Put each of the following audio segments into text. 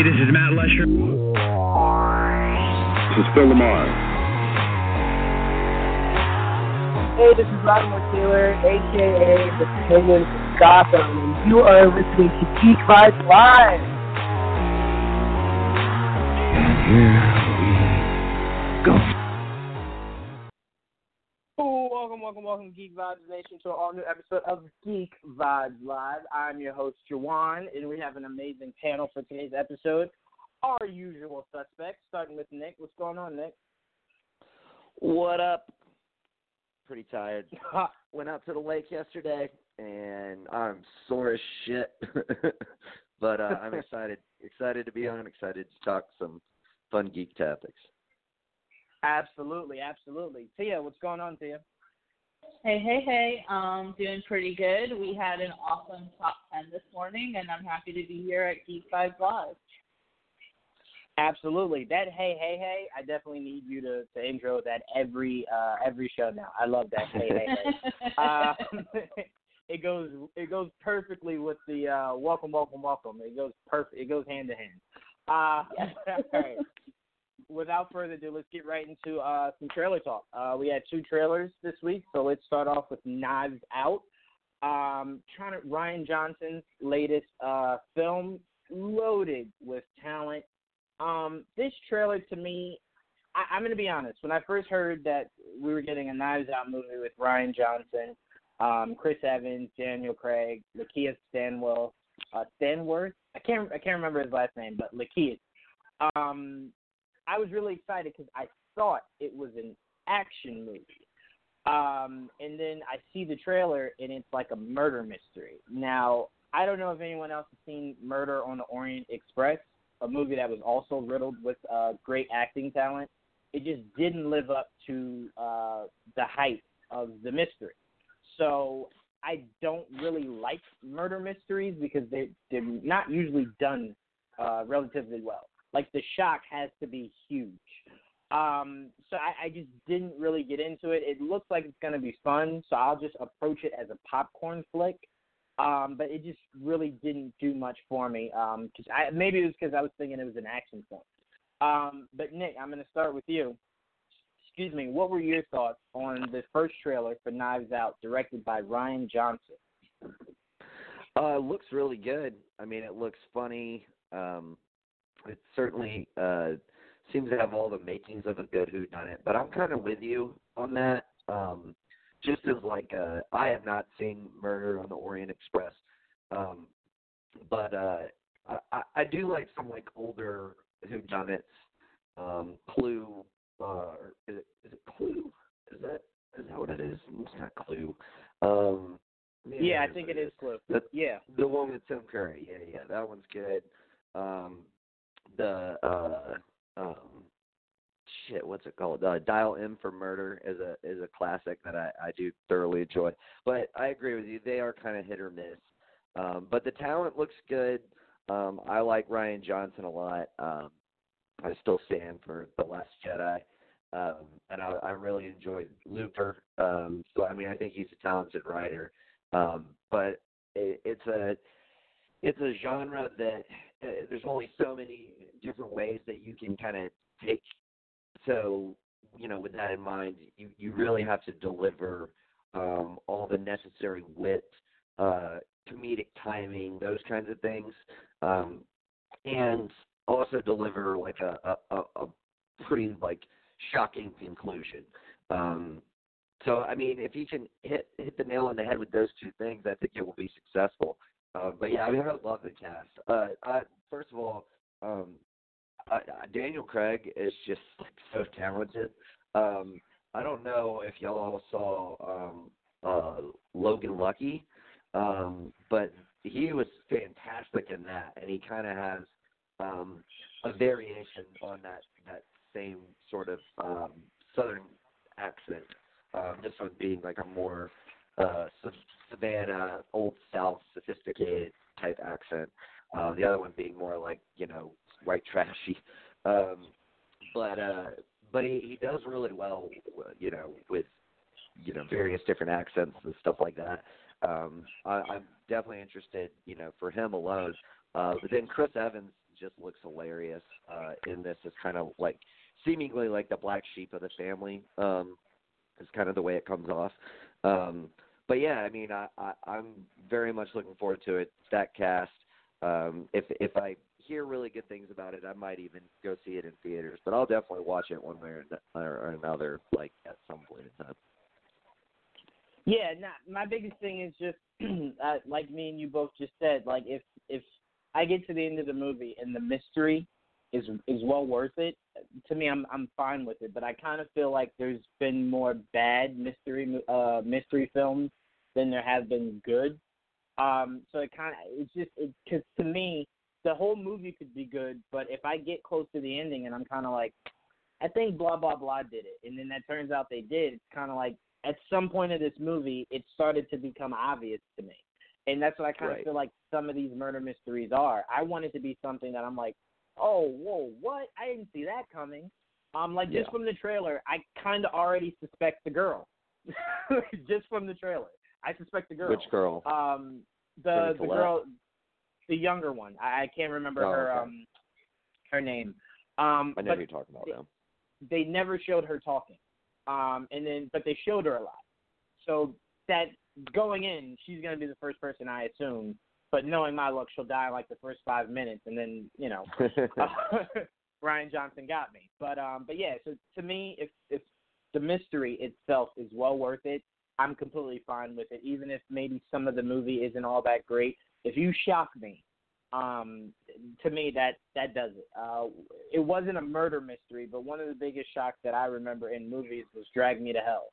Hey, this is Matt Lesher. This is Phil LaMarr. Hey, this is Rodney Taylor, aka the Penguin of Gotham, and you are listening to Geek Vibes Live. Go. Oh, welcome, welcome, welcome, Geek Vibes Nation, to an all new episode of Geek Vibes Live. I'm your host, Jawan, and we have an amazing panel for today's episode. Our usual suspects, starting with Nick. What's going on, Nick? What up? Pretty tired. Went out to the lake yesterday, and I'm sore as shit. but uh, I'm excited. Excited to be on. Excited to talk some fun geek topics. absolutely, absolutely. Tia, what's going on, Tia? Hey, hey, hey. Um, doing pretty good. We had an awesome top 10 this morning, and I'm happy to be here at Geek Vibes Live. Absolutely. That hey hey hey, I definitely need you to, to intro that every uh every show now. I love that hey hey hey. Uh, it goes it goes perfectly with the uh welcome welcome welcome. It goes perfect. It goes hand to hand. Uh all right. Without further ado, let's get right into uh some trailer talk. Uh we had two trailers this week, so let's start off with Knives Out. Um trying to Rian Johnson's latest uh film loaded with talent um, this trailer to me, I, I'm going to be honest. When I first heard that we were getting a Knives Out movie with Rian Johnson, um, Chris Evans, Daniel Craig, Lakeith Stanwell, uh, Stanworth. I can't I can't remember his last name, but Lakeith. Um, I was really excited because I thought it was an action movie. Um, and then I see the trailer and it's like a murder mystery. Now I don't know if anyone else has seen Murder on the Orient Express a movie that was also riddled with uh, great acting talent. It just didn't live up to uh, the hype of the mystery. So I don't really like murder mysteries because they they're not usually done uh, relatively well. Like the shock has to be huge. Um, so I, I just didn't really get into it. It looks like it's going to be fun, so I'll just approach it as a popcorn flick. Um, but it just really didn't do much for me. Um, cause I, maybe it was because I was thinking it was an action film. Um, but Nick, I'm going to start with you. Excuse me. What were your thoughts on the first trailer for Knives Out, directed by Rian Johnson? Uh, it looks really good. I mean, it looks funny. Um, it certainly uh, seems to have all the makings of a good whodunit. But I'm kind of with you on that. Um, just as like uh, I have not seen Murder on the Orient Express, um, but uh, I, I do like some like older whodunits. Um, Clue, uh, is it, is it Clue? Is that is that what it is? It's not Clue. Um, man, Yeah, I think it it is Clue. The, Yeah. the one with Tim Curry. Yeah, yeah, that one's good. Um, the uh, um, shit, what's it called? Uh, Dial M for Murder is a is a classic that I I do thoroughly enjoy. But I agree with you; they are kind of hit or miss. Um, but the talent looks good. Um, I like Rian Johnson a lot. Um, I still stand for The Last Jedi. Um, and I, I really enjoyed Looper. Um, so I mean, I think he's a talented writer. Um, but it, it's a it's a genre that uh, there's only so many different ways that you can kind of take. So you know, with that in mind, you you really have to deliver um, all the necessary wit, uh, comedic timing, those kinds of things, um, and also deliver like a a, a, pretty like shocking conclusion. Um, so I mean, if you can hit hit the nail on the head with those two things, I think it will be successful. Uh, but yeah, I mean, I love the cast. Uh, I, first of all, um, I, Daniel Craig is just so talented. Um, I don't know if y'all all saw um, uh, Logan Lucky, um, but he was fantastic in that, and he kind of has um, a variation on that that same sort of um, southern accent. Um, this one being like a more uh, Savannah, old South, sophisticated type accent. Uh, the other one being more like you know white trashy. Um, but uh, but he, he does really well, you know, with you know various different accents and stuff like that. Um, I, I'm definitely interested, you know, for him alone. Uh, but then Chris Evans just looks hilarious uh, in this. It's kind of like seemingly like the black sheep of the family. Um, is kind of the way it comes off. Um, but yeah, I mean, I, I, I'm very much looking forward to it. That cast. Um, if if I hear really good things about it, I might even go see it in theaters. But I'll definitely watch it one way or, another, like at some point in time. Yeah, nah, my biggest thing is just uh, like me and you both just said. Like if if I get to the end of the movie and the mystery is is well worth it, to me I'm I'm fine with it. But I kind of feel like there's been more bad mystery uh mystery films than there have been good. Um, so it kind of it's just it because to me the whole movie could be good, but if I get close to the ending and I'm kind of like, I think blah blah blah did it, and then that turns out they did, it's kind of like at some point of this movie, it started to become obvious to me. And that's what I kind right. of feel like some of these murder mysteries are. I want it to be something that I'm like, oh, whoa, what? I didn't see that coming. Um, like Yeah. just from the trailer, I kind of already suspect the girl. just from the trailer, I suspect the girl. Which girl? Um, the the girl, the younger one. I, I can't remember Oh, her okay. um her name. Um, I know you're talking about now. they never showed her talking. Um, and then but they showed her a lot. So that going in, she's gonna be the first person I assume. But knowing my luck, she'll die in like the first five minutes, and then you know, uh, Rian Johnson got me. But um, but yeah. So to me, if if the mystery itself is well worth it, I'm completely fine with it. Even if maybe some of the movie isn't all that great, if you shock me, um, to me that that does it. Uh, it wasn't a murder mystery, but one of the biggest shocks that I remember in movies was Drag Me to Hell,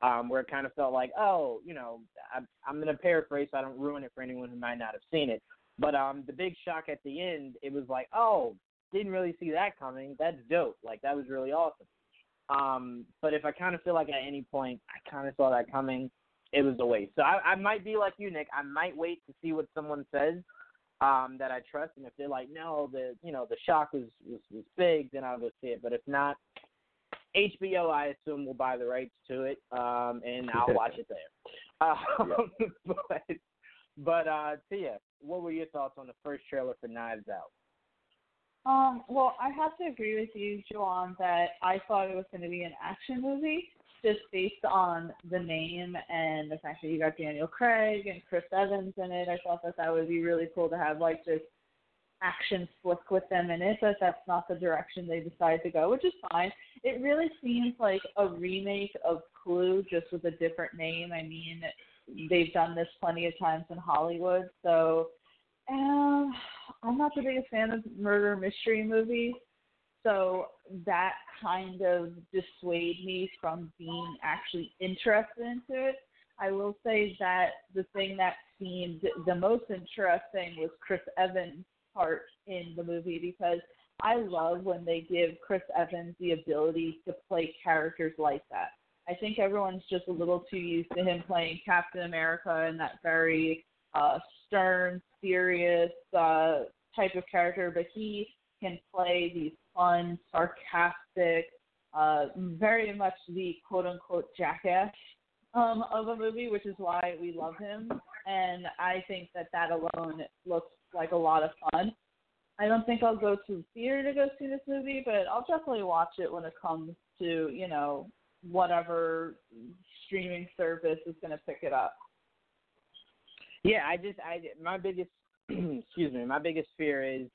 um, where it kind of felt like, oh, you know, I, I'm going to paraphrase so I don't ruin it for anyone who might not have seen it. But um, the big shock at the end, it was like, oh, didn't really see that coming. That's dope. Like that was really awesome. Um, but if I kind of feel like at any point I kind of saw that coming, it was a waste. So I, I might be like you, Nick. I might wait to see what someone says um, that I trust, and if they're like, no, the you know the shock was, was was big, then I'll go see it. But if not, HBO, I assume will buy the rights to it, um, and I'll watch it there. Um, but but uh, Tia, what were your thoughts on the first trailer for Knives Out? Um, well, I have to agree with you, Jawan, that I thought it was going to be an action movie just based on the name and the fact that you got Daniel Craig and Chris Evans in it. I thought that that would be really cool to have like this action flick with them in it, but that's not the direction they decide to go, which is fine. It really seems like a remake of Clue, just with a different name. I mean, they've done this plenty of times in Hollywood, so um, I'm not the biggest fan of murder mystery movies, so that kind of dissuade me from being actually interested into it. I will say that the thing that seemed the most interesting was Chris Evans' part in the movie because I love when they give Chris Evans the ability to play characters like that. I think everyone's just a little too used to him playing Captain America and that very uh, stern, serious uh, type of character, but he can play these fun, sarcastic, uh, very much the quote unquote jackass um, of a movie, which is why we love him. And I think that that alone looks like a lot of fun. I don't think I'll go to theater to go see this movie, but I'll definitely watch it when it comes to, you know, whatever streaming service is going to pick it up. Yeah, I just I my biggest excuse me, my biggest fear is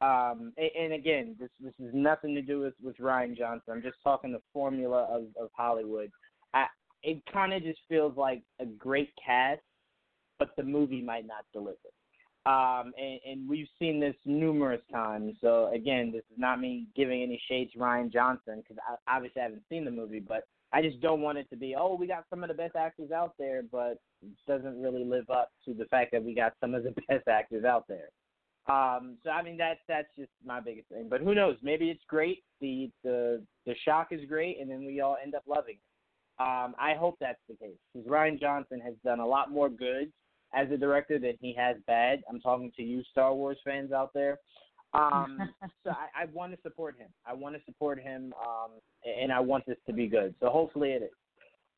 um and, again, this this has nothing to do with with Rian Johnson. I'm just talking the formula of of Hollywood. I it kind of just feels like a great cast, but the movie might not deliver. Um, and, and we've seen this numerous times. So again, this is not me giving any shade to Rian Johnson because I obviously haven't seen the movie, but I just don't want it to be, oh, we got some of the best actors out there, but it doesn't really live up to the fact that we got some of the best actors out there. Um, so I mean that's that's just my biggest thing. But who knows? Maybe it's great. The the the shock is great, and then we all end up loving it. Um, I hope that's the case because Rian Johnson has done a lot more good as a director than he has bad. I'm talking to you Star Wars fans out there. Um, so I, I want to support him. I want to support him, um, and I want this to be good. So hopefully it is.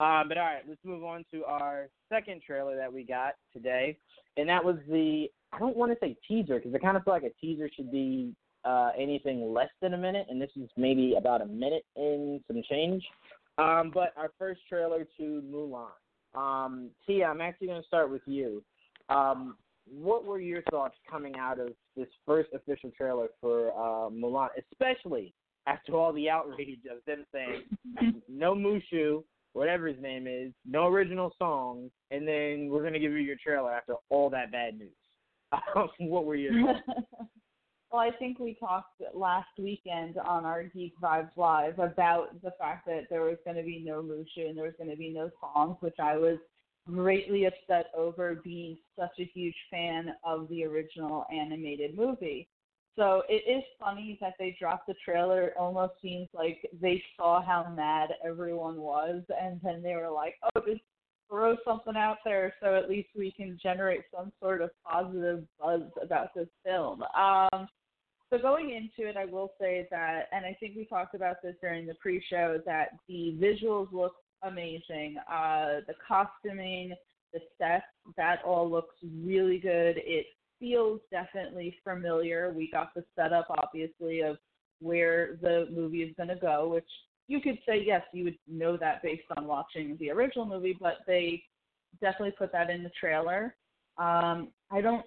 Um, but all right, let's move on to our second trailer that we got today, and that was the I don't want to say teaser because I kind of feel like a teaser should be uh, anything less than a minute, and this is maybe about a minute and some change. Um, but our first trailer to Mulan. Um, Tia, I'm actually going to start with you. Um, what were your thoughts coming out of this first official trailer for uh, Mulan, especially after all the outrage of them saying no Mushu, whatever his name is, no original songs, and then we're gonna give you your trailer after all that bad news. Um, what were your well, I think we talked last weekend on our Geek Vibes Live about the fact that there was going to be no and there was going to be no songs, which I was greatly upset over being such a huge fan of the original animated movie. So it is funny that they dropped the trailer. It almost seems like they saw how mad everyone was, and then they were like, "Oh, just throw something out there so at least we can generate some sort of positive buzz about this film." Um, so going into it, I will say that, and I think we talked about this during the pre-show, that the visuals look amazing. Uh, the costuming, the sets, that all looks really good. It feels definitely familiar. We got the setup, obviously, of where the movie is going to go, which you could say, yes, you would know that based on watching the original movie, but they definitely put that in the trailer. Um, I don't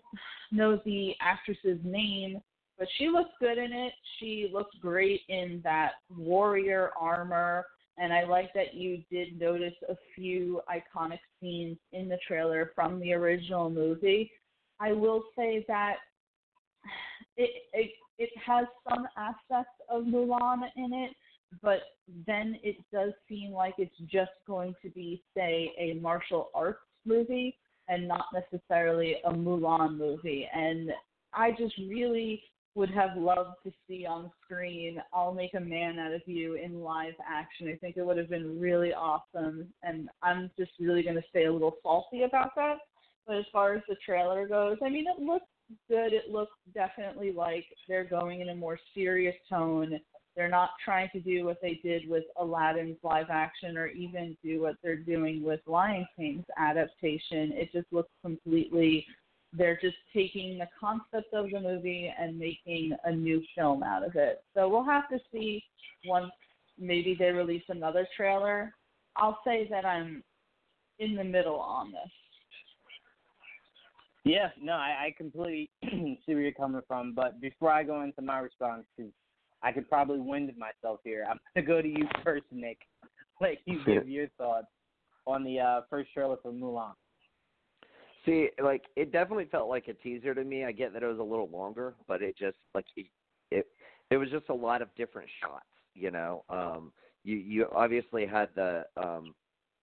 know the actress's name, but she looks good in it. She looks great in that warrior armor. And I like that you did notice a few iconic scenes in the trailer from the original movie. I will say that it it, it has some aspects of Mulan in it, but then it does seem like it's just going to be, say, a martial arts movie and not necessarily a Mulan movie. And I just really would have loved to see on screen I'll make a man out of you in live action. I think it would have been really awesome and I'm just really going to stay a little salty about that. But as far as the trailer goes, I mean it looks good. It looks definitely like they're going in a more serious tone. They're not trying to do what they did with Aladdin's live action or even do what they're doing with Lion King's adaptation. It just looks completely they're just taking the concept of the movie and making a new film out of it. So we'll have to see once maybe they release another trailer. I'll say that I'm in the middle on this. Yeah, no, I, I completely see where you're coming from. But before I go into my response, because I could probably wind myself here, I'm gonna go to you first, Nick. Let you give your thoughts on the uh, first trailer for Mulan. See, like it definitely felt like a teaser to me. I get that it was a little longer, but it just like it it, it was just a lot of different shots, you know. Um you you obviously had the um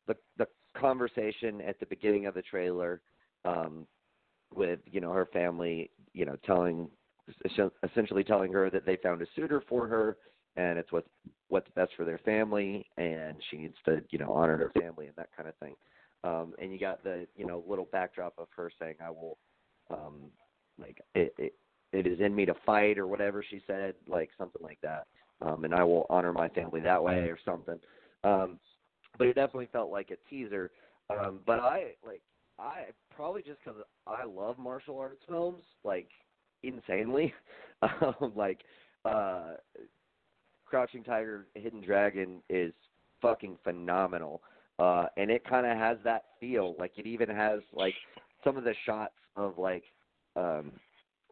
the the conversation at the beginning of the trailer um with, you know, her family, you know, telling essentially telling her that they found a suitor for her and it's what's what's best for their family and she needs to, you know, honor her family and that kind of thing. Um, and you got the you know little backdrop of her saying, "I will, um, like it, it, it is in me to fight" or whatever she said, like something like that. Um, and I will honor my family that way or something. Um, but it definitely felt like a teaser. Um, but I like I probably just because I love martial arts films like insanely, um, like uh, Crouching Tiger, Hidden Dragon is fucking phenomenal uh, and it kind of has that feel. Like it even has like some of the shots of like um,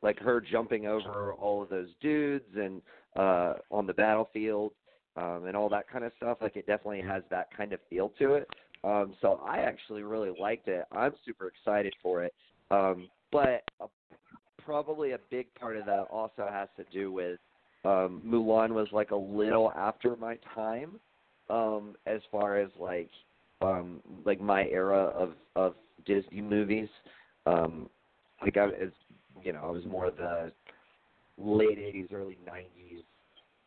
like her jumping over all of those dudes and uh, on the battlefield um, and all that kind of stuff. Like it definitely has that kind of feel to it. Um, so I actually really liked it. I'm super excited for it. Um, but a, probably a big part of that also has to do with um, Mulan was like a little after my time um, as far as like um like my era of of Disney movies. Um like I as you know, I was more the late '80s, early '90s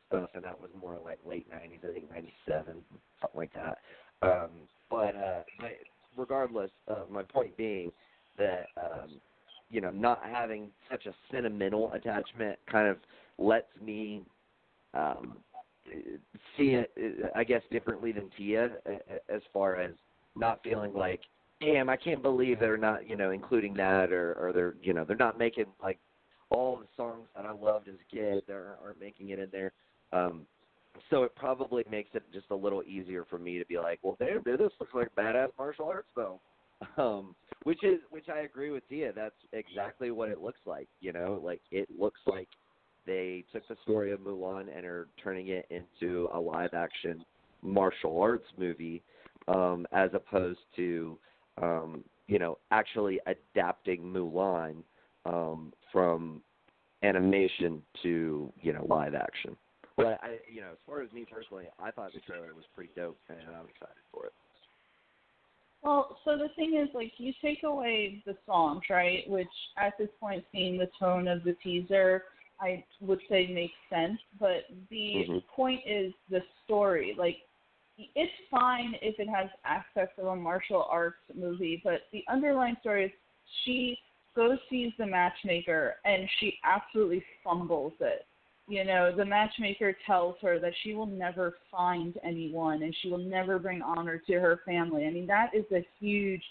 stuff, and that was more like late '90s. I think '97, something like that. Um, but uh, but regardless, uh, my point being that um, you know, not having such a sentimental attachment kind of lets me um, see it, I guess, differently than Tia, as far as not feeling like, damn, I can't believe they're not, you know, including that, or or they're, you know, they're not making like all the songs that I loved as a kid. They aren't making it in there. Um, so it probably makes it just a little easier for me to be like, well, damn, dude, this looks like badass martial arts though. Um, which is which I agree with Tia. That's exactly what it looks like. You know, like it looks like they took the story of Mulan and are turning it into a live action martial arts movie, um, as opposed to um, you know actually adapting Mulan um, from animation to you know live action. But I, you know, as far as me personally, I thought the trailer was pretty dope, and I'm excited for it. Well, so the thing is, like, you take away the songs, right? Which at this point, seeing the tone of the teaser, I would say makes sense. But the mm-hmm. point is the story. Like, it's fine if it has aspects of a martial arts movie, but the underlying story is she goes sees the matchmaker and she absolutely fumbles it you know, the matchmaker tells her that she will never find anyone and she will never bring honor to her family. I mean, that is a huge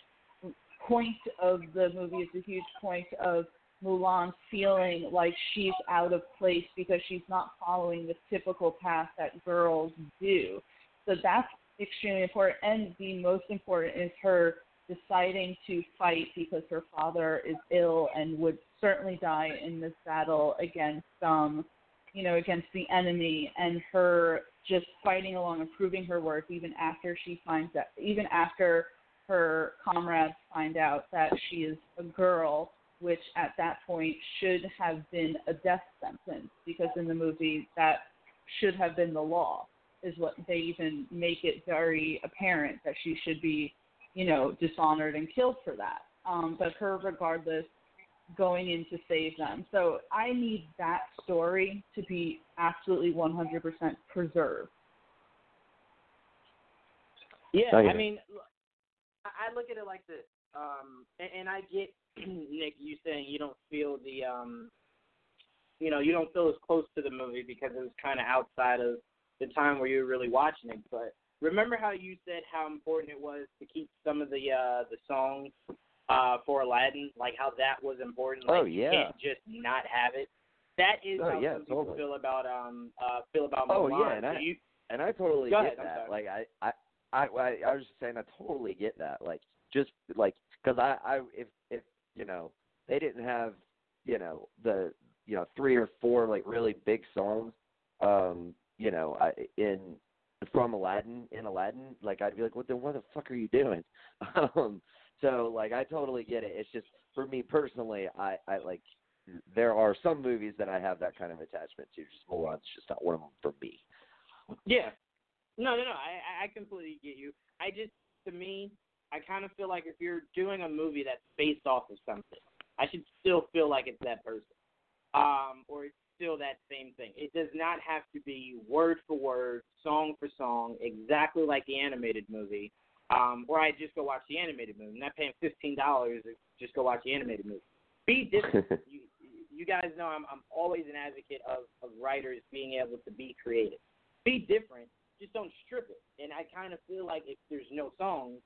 point of the movie. It's a huge point of Mulan feeling like she's out of place because she's not following the typical path that girls do. So that's extremely important. And the most important is her deciding to fight because her father is ill and would certainly die in this battle against um you know, against the enemy and her just fighting along and proving her worth even after she finds that even after her comrades find out that she is a girl, which at that point should have been a death sentence because in the movie that should have been the law is what they even make it very apparent that she should be, you know, dishonored and killed for that. Um, but her regardless going in to save them. So I need that story to be absolutely 100% preserved. Yeah, I mean, I look at it like this, um, and, and I get Nick you saying you don't feel the, um, you know, you don't feel as close to the movie because it was kind of outside of the time where you were really watching it. But remember how you said how important it was to keep some of the uh, the songs uh, for Aladdin, like how that was important. Like Oh, yeah. you can't just not have it. That is Oh, how yeah, some people totally. feel about um uh feel about Oh, yeah, and So I- you, and I totally get ahead, that. Like I, I, I, I, I was just saying I totally get that. Like just like because I, I, if if you know they didn't have you know the you know three or four like really big songs, um, you know, I in from Aladdin in Aladdin, like I'd be like, what the what the fuck are you doing? um, so like I totally get it. It's just for me personally, I, I like there are some movies that I have that kind of attachment to. Just Mulan's just not one of them for me. Yeah. No, no, no. I I completely get you. I just to me, I kind of feel like if you're doing a movie that's based off of something, I should still feel like it's that person. Um, or it's still that same thing. It does not have to be word for word, song for song, exactly like the animated movie. Um, or I just go watch the animated movie. I'm not paying fifteen dollars to just go watch the animated movie. Be different. you, you guys know I'm I'm always an advocate of, of writers being able to be creative. Be different. Just don't strip it. And I kind of feel like if there's no songs,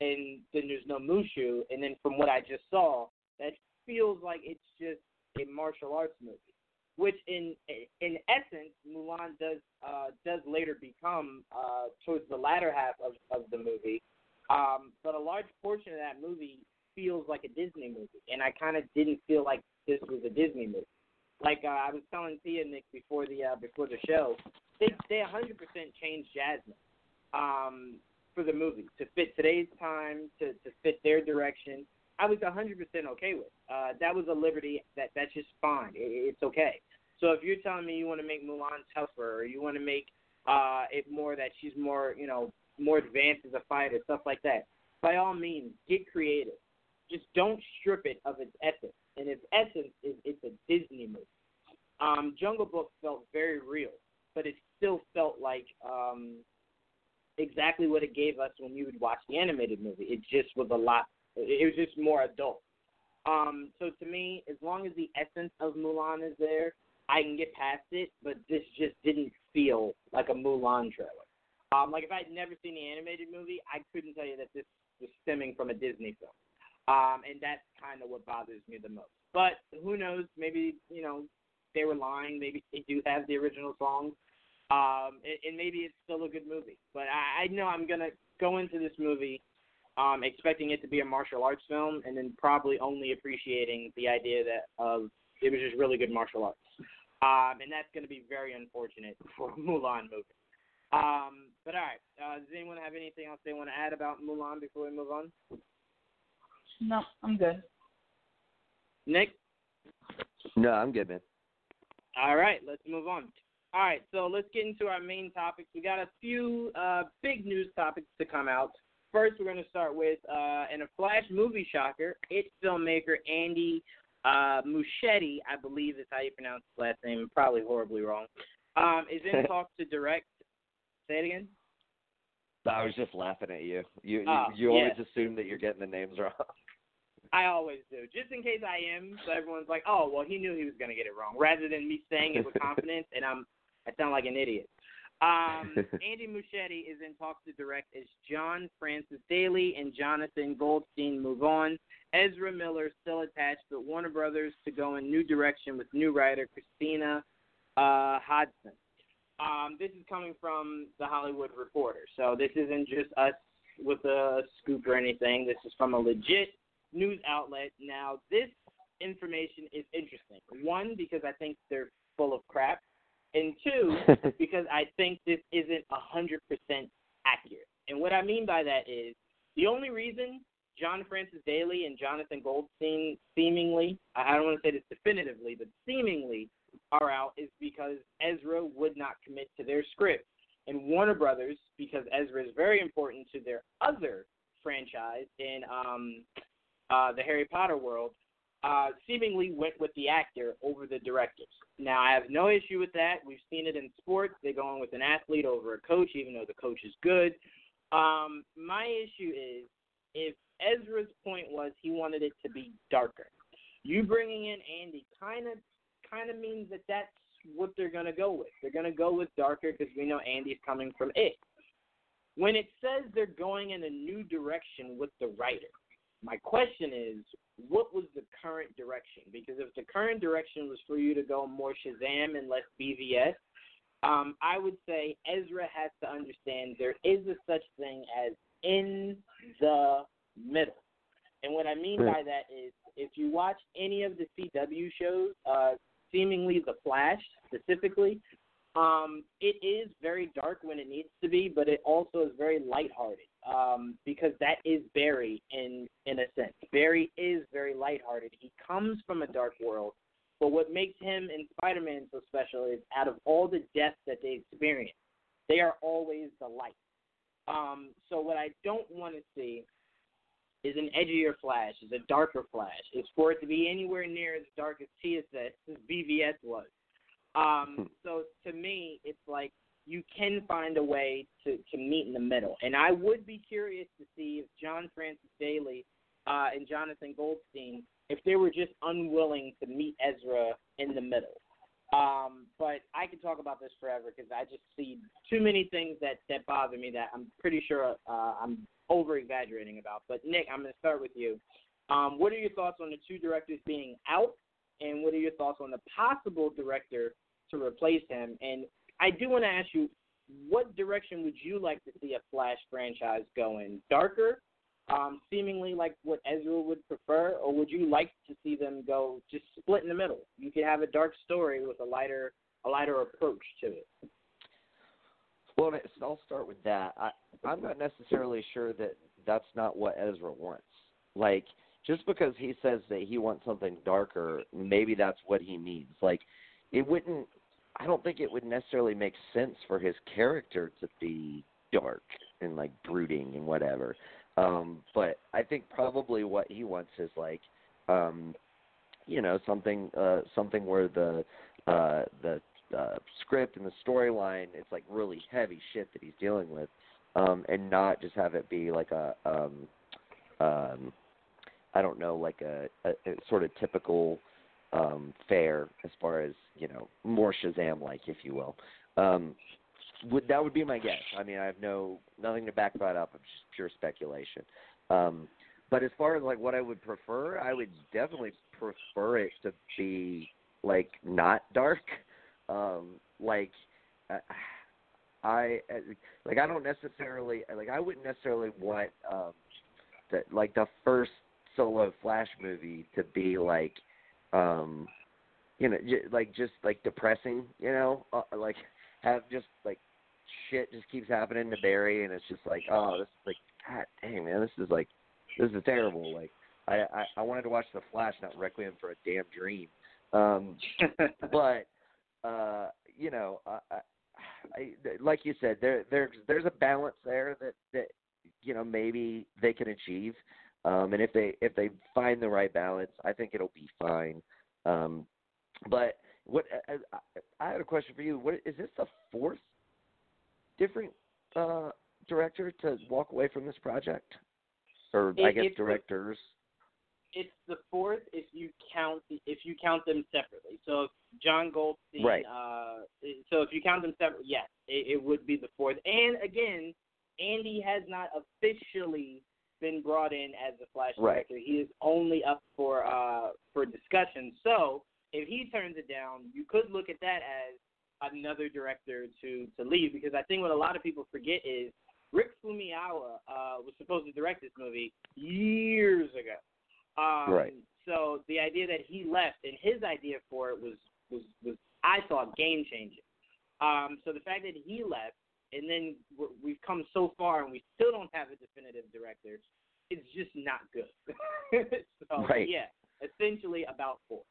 and then there's no Mushu, and then from what I just saw, that feels like it's just a martial arts movie. Which in in essence, Mulan does uh, does later become uh, towards the latter half of, of the movie. Um, but a large portion of that movie feels like a Disney movie, and I kind of didn't feel like this was a Disney movie. Like uh, I was telling Tia Nick before the uh, before the show, they they 100% changed Jasmine um, for the movie to fit today's time, to to fit their direction. I was 100% okay with. Uh, that was a liberty that that's just fine. It, it's okay. So if you're telling me you want to make Mulan tougher, or you want to make uh, it more that she's more, you know, more advanced as a fighter, stuff like that, by all means, get creative. just don't strip it of its essence. And its essence is it's a Disney movie. Um, Jungle Book felt very real, but it still felt like um, exactly what it gave us when you would watch the animated movie. It just was a lot. It was just more adult. Um, so to me, as long as the essence of Mulan is there, I can get past it. But this just didn't feel like a Mulan trailer. Um, like if I'd never seen the animated movie, I couldn't tell you that this was stemming from a Disney film. Um, and that's kind of what bothers me the most. But who knows? Maybe you know they were lying. Maybe they do have the original songs. Um, and, and maybe it's still a good movie. But I, I know I'm gonna go into this movie um, expecting it to be a martial arts film, and then probably only appreciating the idea that of it was just really good martial arts. Um, and that's going to be very unfortunate for Mulan movie. Um, but all right, uh, does anyone have anything else they want to add about Mulan before we move on? No, I'm good. Nick? No, I'm good, man. All right, let's move on. All right, so let's get into our main topics. We got a few uh, big news topics to come out. First, we're going to start with uh, in a Flash movie shocker. It's filmmaker Andy uh, Muschietti, I believe is how you pronounce his last name. Probably horribly wrong. Um, is in talks to direct. Say it again. I was just laughing at you. You Oh, you, you always yeah. assume that you're getting the names wrong. I always do, just in case I am, so everyone's like, "Oh, well, he knew he was going to get it wrong," rather than me saying it with confidence, and I'm I sound like an idiot. Um, Andy Muschietti is in talks to direct as John Francis Daly and Jonathan Goldstein move on. Ezra Miller still attached, but Warner Brothers to go in new direction with new writer Christina uh, Hodson. Um, this is coming from the Hollywood Reporter, so this isn't just us with a scoop or anything. This is from a legit news outlet. Now, this information is interesting. One, because I think they're full of crap, and two, because I think this isn't a hundred percent accurate. And what I mean by that is the only reason John Francis Daly and Jonathan Goldstein seemingly, I don't want to say this definitively, but seemingly are out is because Ezra would not commit to their script. And Warner Brothers, because Ezra is very important to their other franchise in um, uh, the Harry Potter world, uh, seemingly went with the actor over the directors. Now, I have no issue with that. We've seen it in sports. They go going with an athlete over a coach, even though the coach is good. Um, my issue is if Ezra's point was he wanted it to be darker. You bringing in Andy kind of kind of means that that's what they're going to go with. They're going to go with darker because we know Andy's coming from it. When it says they're going in a new direction with the writer, my question is, what was the current direction? Because if the current direction was for you to go more Shazam and less BVS, um, I would say Ezra has to understand there is a such thing as in the middle. And what I mean by that is if you watch any of the CW shows, uh, seemingly The Flash specifically, um, it is very dark when it needs to be, but it also is very lighthearted um, because that is Barry in in a sense. Barry is very lighthearted. He comes from a dark world, but what makes him and Spider-Man so special is out of all the deaths that they experience, they are always the light. Um, so what I don't want to see is an edgier Flash, is a darker Flash. Is for it to be anywhere near as dark as TSS, as BVS was. Um, so to me, it's like you can find a way to, to meet in the middle. And I would be curious to see if John Francis Daly uh, and Jonathan Goldstein, if they were just unwilling to meet Ezra in the middle. Um, but I could talk about this forever because I just see too many things that, that bother me that I'm pretty sure uh, I'm over exaggerating about. But Nick, I'm going to start with you. Um, what are your thoughts on the two directors being out, and what are your thoughts on the possible director to replace him? And I do want to ask you, what direction would you like to see a Flash franchise go in? Darker, um, seemingly like what Ezra would prefer, or would you like to see them go just split in the middle? You could have a dark story with a lighter, a lighter approach to it. Well, I'll start with that. I, I'm not necessarily sure that that's not what Ezra wants. Like, just because he says that he wants something darker, maybe that's what he means. Like, it wouldn't. I don't think it would necessarily make sense for his character to be dark and like brooding and whatever. Um, but I think probably what he wants is like, um, you know, something uh, something where the uh, the uh, script and the storyline it's like really heavy shit that he's dealing with, um, and not just have it be like a um, um, I don't know, like a, a, a sort of typical um, fare as far as you know, more Shazam like, if you will. Um, would that would be my guess. I mean, I have no nothing to back that up. It's just pure speculation. Um, but as far as like what I would prefer, I would definitely prefer it to be like not dark. Um, like uh, I like I don't necessarily like I wouldn't necessarily want um, that like the first solo Flash movie to be like um you know j- like just like depressing you know? Uh, like have just like shit just keeps happening to Barry and it's just like oh this is like god dang man this is like this is terrible. Like I I, I wanted to watch the Flash not Requiem for a damn dream. Um but uh you know I, I I, like you said, there there's there's a balance there that that you know maybe they can achieve, um, and if they if they find the right balance, I think it'll be fine. Um, but what I, I had a question for you. What is this the fourth different uh, director to walk away from this project, or It- I guess it's the- directors? it's the fourth if you count the, if you count them separately. So if John Goldstein, Right. uh, so if you count them separately, yes, it, it would be the fourth. And again, Andy has not officially been brought in as the Flash Right. director. He is only up for uh for discussion. So if he turns it down, you could look at that as another director to to leave because I think what a lot of people forget is Rick Famuyiwa uh, was supposed to direct this movie years ago. Um, Right. So the idea that he left and his idea for it was was was I thought game changing. Um, so the fact that he left and then we're, we've come so far and we still don't have a definitive director, it's just not good. so Right. yeah, essentially about four.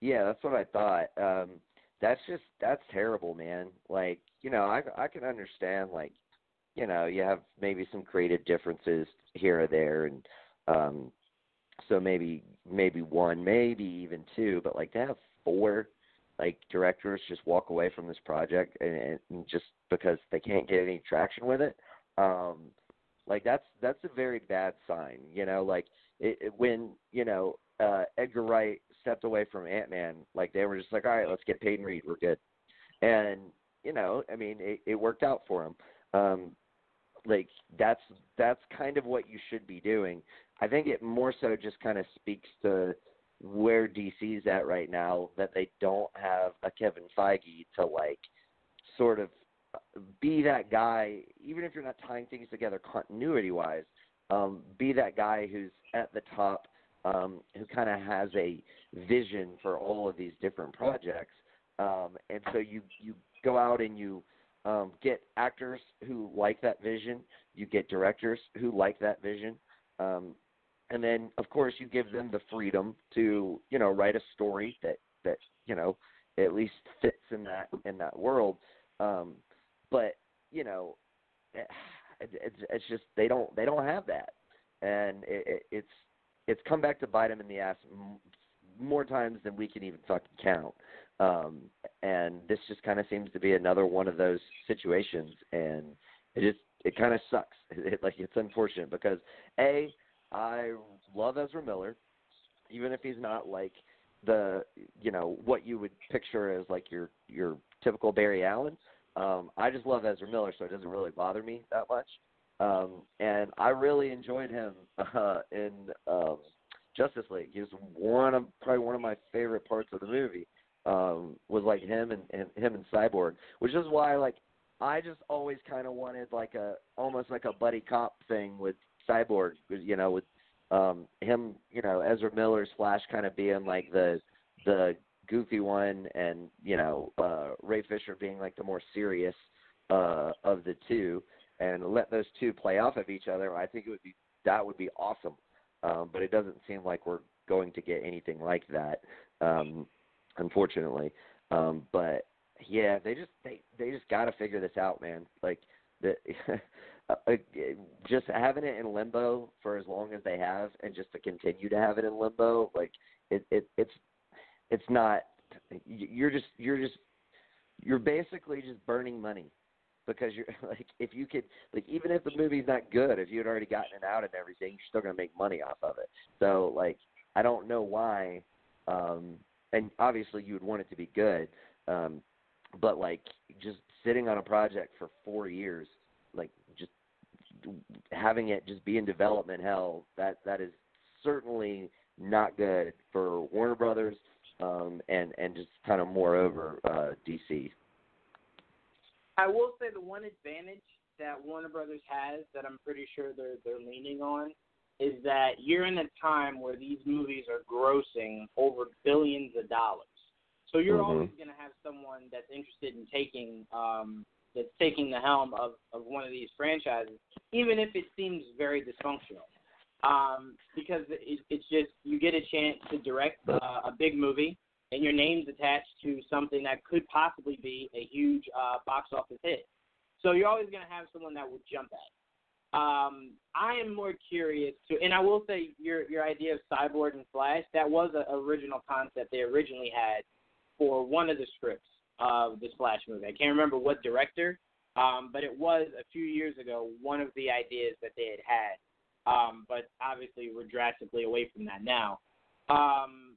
Yeah, that's what I thought. Um that's just that's terrible, man. Like, you know, I I can understand like, you know, you have maybe some creative differences here or there and um so maybe maybe one, maybe even two, but like to have four like directors just walk away from this project and, and just because they can't get any traction with it. Um like that's that's a very bad sign, you know, like it, it when, you know, uh Edgar Wright stepped away from Ant Man, like they were just like, All right, let's get Peyton Reed, we're good. And, you know, I mean it, it worked out for him. Um like that's that's kind of what you should be doing. I think it more so just kind of speaks to where DC's at right now that they don't have a Kevin Feige to like sort of be that guy, even if you're not tying things together continuity wise, um, be that guy who's at the top, um, who kind of has a vision for all of these different projects. Um, and so you you go out and you um, get actors who like that vision. You get directors who like that vision. Um, and then, of course, you give them the freedom to, you know, write a story that that you know at least fits in that in that world. Um, but you know, it, it's it's just they don't they don't have that, and it, it, it's it's come back to bite them in the ass m- more times than we can even fucking count. Um, and this just kind of seems to be another one of those situations, and it just it kind of sucks. It, like it's unfortunate because a I love Ezra Miller, even if he's not like the you know what you would picture as like your your typical Barry Allen. Um, I just love Ezra Miller, so it doesn't really bother me that much. Um, and I really enjoyed him uh, in um, Justice League. He was one of probably one of my favorite parts of the movie. Um, was like him and, and him and Cyborg, which is why like I just always kind of wanted like a almost like a buddy cop thing with Cyborg, you know, with um him, you know, Ezra Miller's Flash kind of being like the the goofy one and, you know, uh Ray Fisher being like the more serious uh of the two and let those two play off of each other. I think it would be that would be awesome. Um but it doesn't seem like we're going to get anything like that. Um unfortunately. Um but yeah, they just they they just got to figure this out, man. Like the uh, just having it in limbo for as long as they have, and just to continue to have it in limbo, like it, it it's it's not. You're just you're just you're basically just burning money because you're like if you could like even if the movie's not good, if you had already gotten it out and everything, you're still gonna make money off of it. So like I don't know why. Um, and obviously you would want it to be good. Um, but like just sitting on a project for four years, like just having it just be in development hell, that that is certainly not good for Warner Brothers um, and and just kind of moreover uh, DC. I will say the one advantage that Warner Brothers has that I'm pretty sure they're they're leaning on is that you're in a time where these movies are grossing over billions of dollars. So you're Mhm. always going to have someone that's interested in taking um, that's taking the helm of, of one of these franchises, even if it seems very dysfunctional. Um, because it, it's just you get a chance to direct uh, a big movie, and your name's attached to something that could possibly be a huge uh, box office hit. So you're always going to have someone that would jump at. it. Um, I am more curious to, and I will say your your idea of Cyborg and Flash that was an original concept they originally had for one of the scripts of this Flash movie. I can't remember what director, um, but it was a few years ago one of the ideas that they had had. Um, but obviously we're drastically away from that now. Um,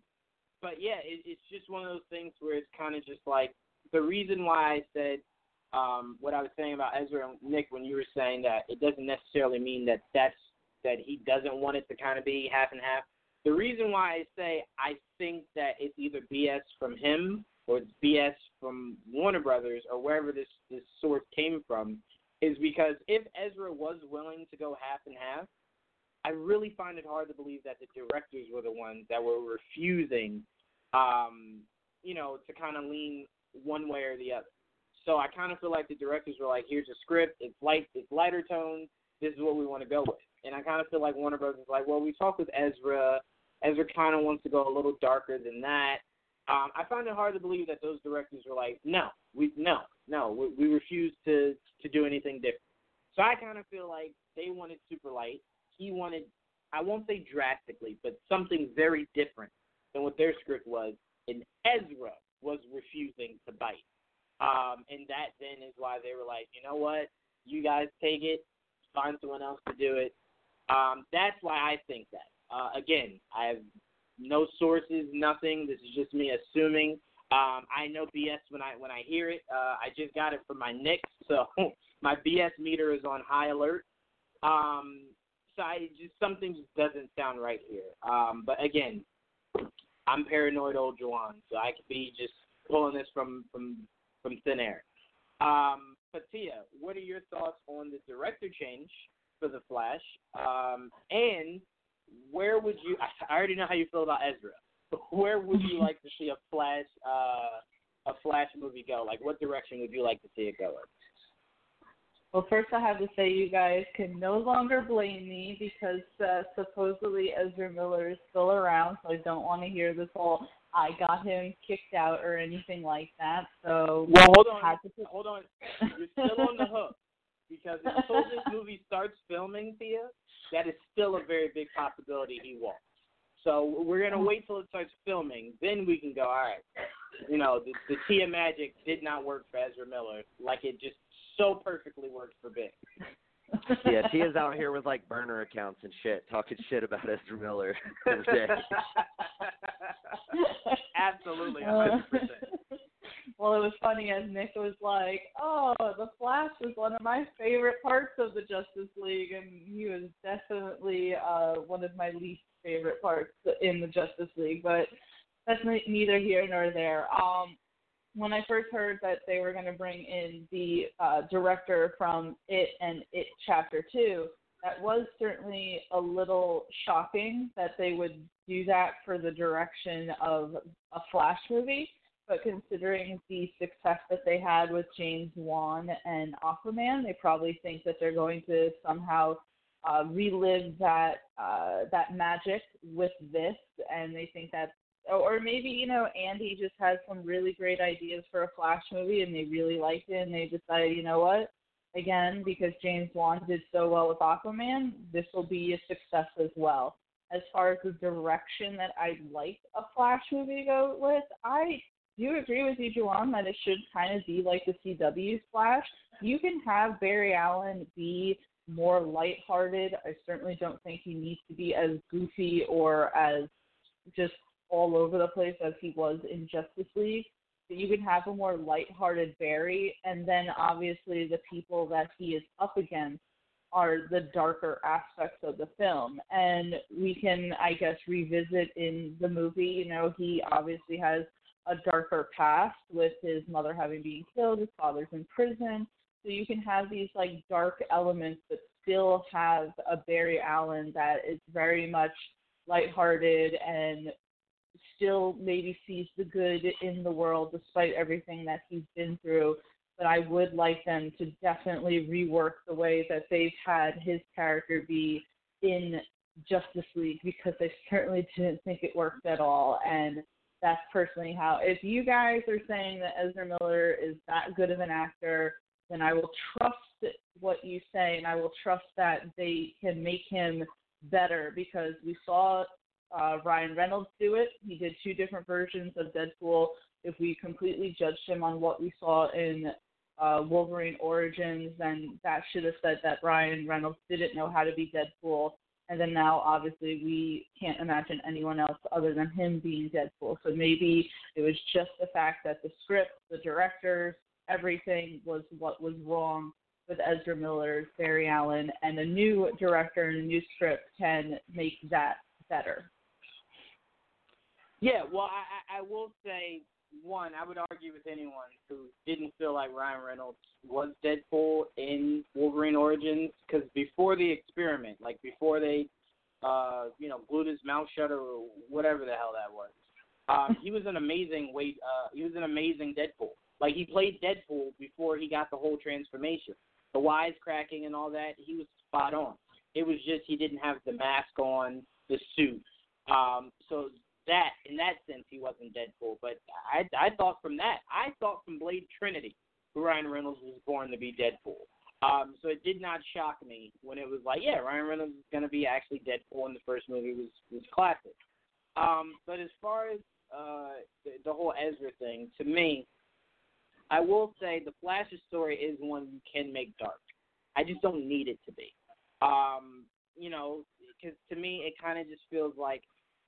but yeah, it, it's just one of those things where it's kind of just like the reason why I said um, what I was saying about Ezra and Nick when you were saying that it doesn't necessarily mean that that's that he doesn't want it to kind of be half and half. The reason why I say I think that it's either BS from him or it's BS from Warner Brothers or wherever this this source came from is because if Ezra was willing to go half and half, I really find it hard to believe that the directors were the ones that were refusing, um, you know, to kind of lean one way or the other. So I kind of feel like the directors were like, "Here's a script. It's light. It's lighter tones. This is what we want to go with." And I kind of feel like Warner Brothers is like, "Well, we talked with Ezra. Ezra kind of wants to go a little darker than that." Um, I find it hard to believe that those directors were like, "No, we no, no, we, we refuse to to do anything different." So I kind of feel like they wanted super light. He wanted, I won't say drastically, but something very different than what their script was. And Ezra was refusing to bite. Um, and that then is why they were like, you know what, you guys take it, find someone else to do it. Um, that's why I think that. Uh, again, I have no sources, nothing. This is just me assuming. Um, I know BS when I when I hear it. Uh, I just got it from my Knicks, so my BS meter is on high alert. Um, so I just something just doesn't sound right here. Um, but again, I'm paranoid old Jawan, so I could be just pulling this from from from thin air. Um, but Tia, what are your thoughts on the director change for the Flash? Um, and where would you? I already know how you feel about Ezra. Where would you like to see a Flash uh, a Flash movie go? Like, what direction would you like to see it go in? Well, first I have to say you guys can no longer blame me because uh, supposedly Ezra Miller is still around, so I don't want to hear this whole I got him kicked out or anything like that. So Well, hold on, to put- hold on. You're still on the hook because until this movie starts filming, Tia, that is still a very big possibility he won't. So we're gonna wait till it starts filming, then we can go. All right, you know, the, the Tia magic did not work for Ezra Miller like it just so perfectly worked for Big. yeah, Tia's out here with like burner accounts and shit, talking shit about Ezra Miller every day. Absolutely, Uh, hundred percent. Well, it was funny as Nick was like, "Oh, the Flash was one of my favorite parts of the Justice League," and he was definitely uh, one of my least favorite parts in the Justice League. But that's ne- neither here nor there. Um, when I first heard that they were going to bring in the uh, director from It and It Chapter Two, that was certainly a little shocking that they would do that for the direction of a Flash movie. But considering the success that they had with James Wan and Aquaman, they probably think that they're going to somehow uh, relive that uh, that magic with this, and they think that, or maybe you know, Andy just has some really great ideas for a Flash movie, and they really liked it, and they decided, you know what, again because James Wan did so well with Aquaman, this will be a success as well. As far as the direction that I'd like a Flash movie to go with, I do agree with you, Jawan, that it should kind of be like the CW Flash. You can have Barry Allen be more lighthearted. I certainly don't think he needs to be as goofy or as just all over the place as he was in Justice League. But you can have a more lighthearted Barry, and then obviously the people that he is up against are the darker aspects of the film. And we can, I guess, revisit in the movie. You know, he obviously has a darker past with his mother having been killed, his father's in prison. So you can have these like dark elements, but still have a Barry Allen that is very much lighthearted and still maybe sees the good in the world despite everything that he's been through. But I would like them to definitely rework the way that they've had his character be in Justice League because I certainly didn't think it worked at all. And that's personally how. If you guys are saying that Ezra Miller is that good of an actor, then I will trust what you say and I will trust that they can make him better because we saw uh, Ryan Reynolds do it. He did two different versions of Deadpool. If we completely judged him on what we saw in uh, Wolverine Origins, then that should have said that Ryan Reynolds didn't know how to be Deadpool. And then now, obviously, we can't imagine anyone else other than him being Deadpool. So maybe it was just the fact that the script, the directors, everything was what was wrong with Ezra Miller's Barry Allen, and a new director and a new script can make that better. Yeah, well, I, I will say one. I would argue with anyone who didn't feel like Ryan Reynolds was Deadpool in Wolverine Origins because before the experiment, like before they, uh, you know, glued his mouth shut or whatever the hell that was, um, he was an amazing wait. Uh, he was an amazing Deadpool. Like he played Deadpool before he got the whole transformation, the wisecracking and all that. He was spot on. It was just he didn't have the mask on, the suit. Um, so that in that sense he wasn't Deadpool. But I I thought from that I thought from Blade Trinity, Ryan Reynolds was born to be Deadpool. Um, so it did not shock me when it was like, yeah, Ryan Reynolds is going to be actually Deadpool in the first movie was was classic. Um, but as far as uh, the, the whole Ezra thing, to me, I will say the Flash's story is one you can make dark. I just don't need it to be. Um, you know, because to me it kind of just feels like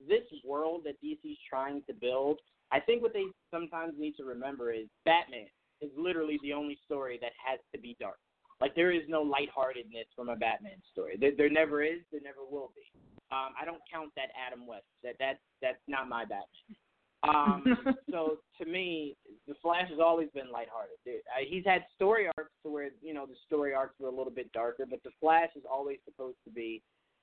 this world that DC's trying to build, I think what they sometimes need to remember is Batman is literally the only story that has to be dark. Like there is no lightheartedness from a Batman story. There, there never is. There never will be. Um, I don't count that Adam West. That that that's not my Batman. Um, so to me, the Flash has always been lighthearted. Uh, he's had story arcs to where you know the story arcs were a little bit darker, but the Flash is always supposed to be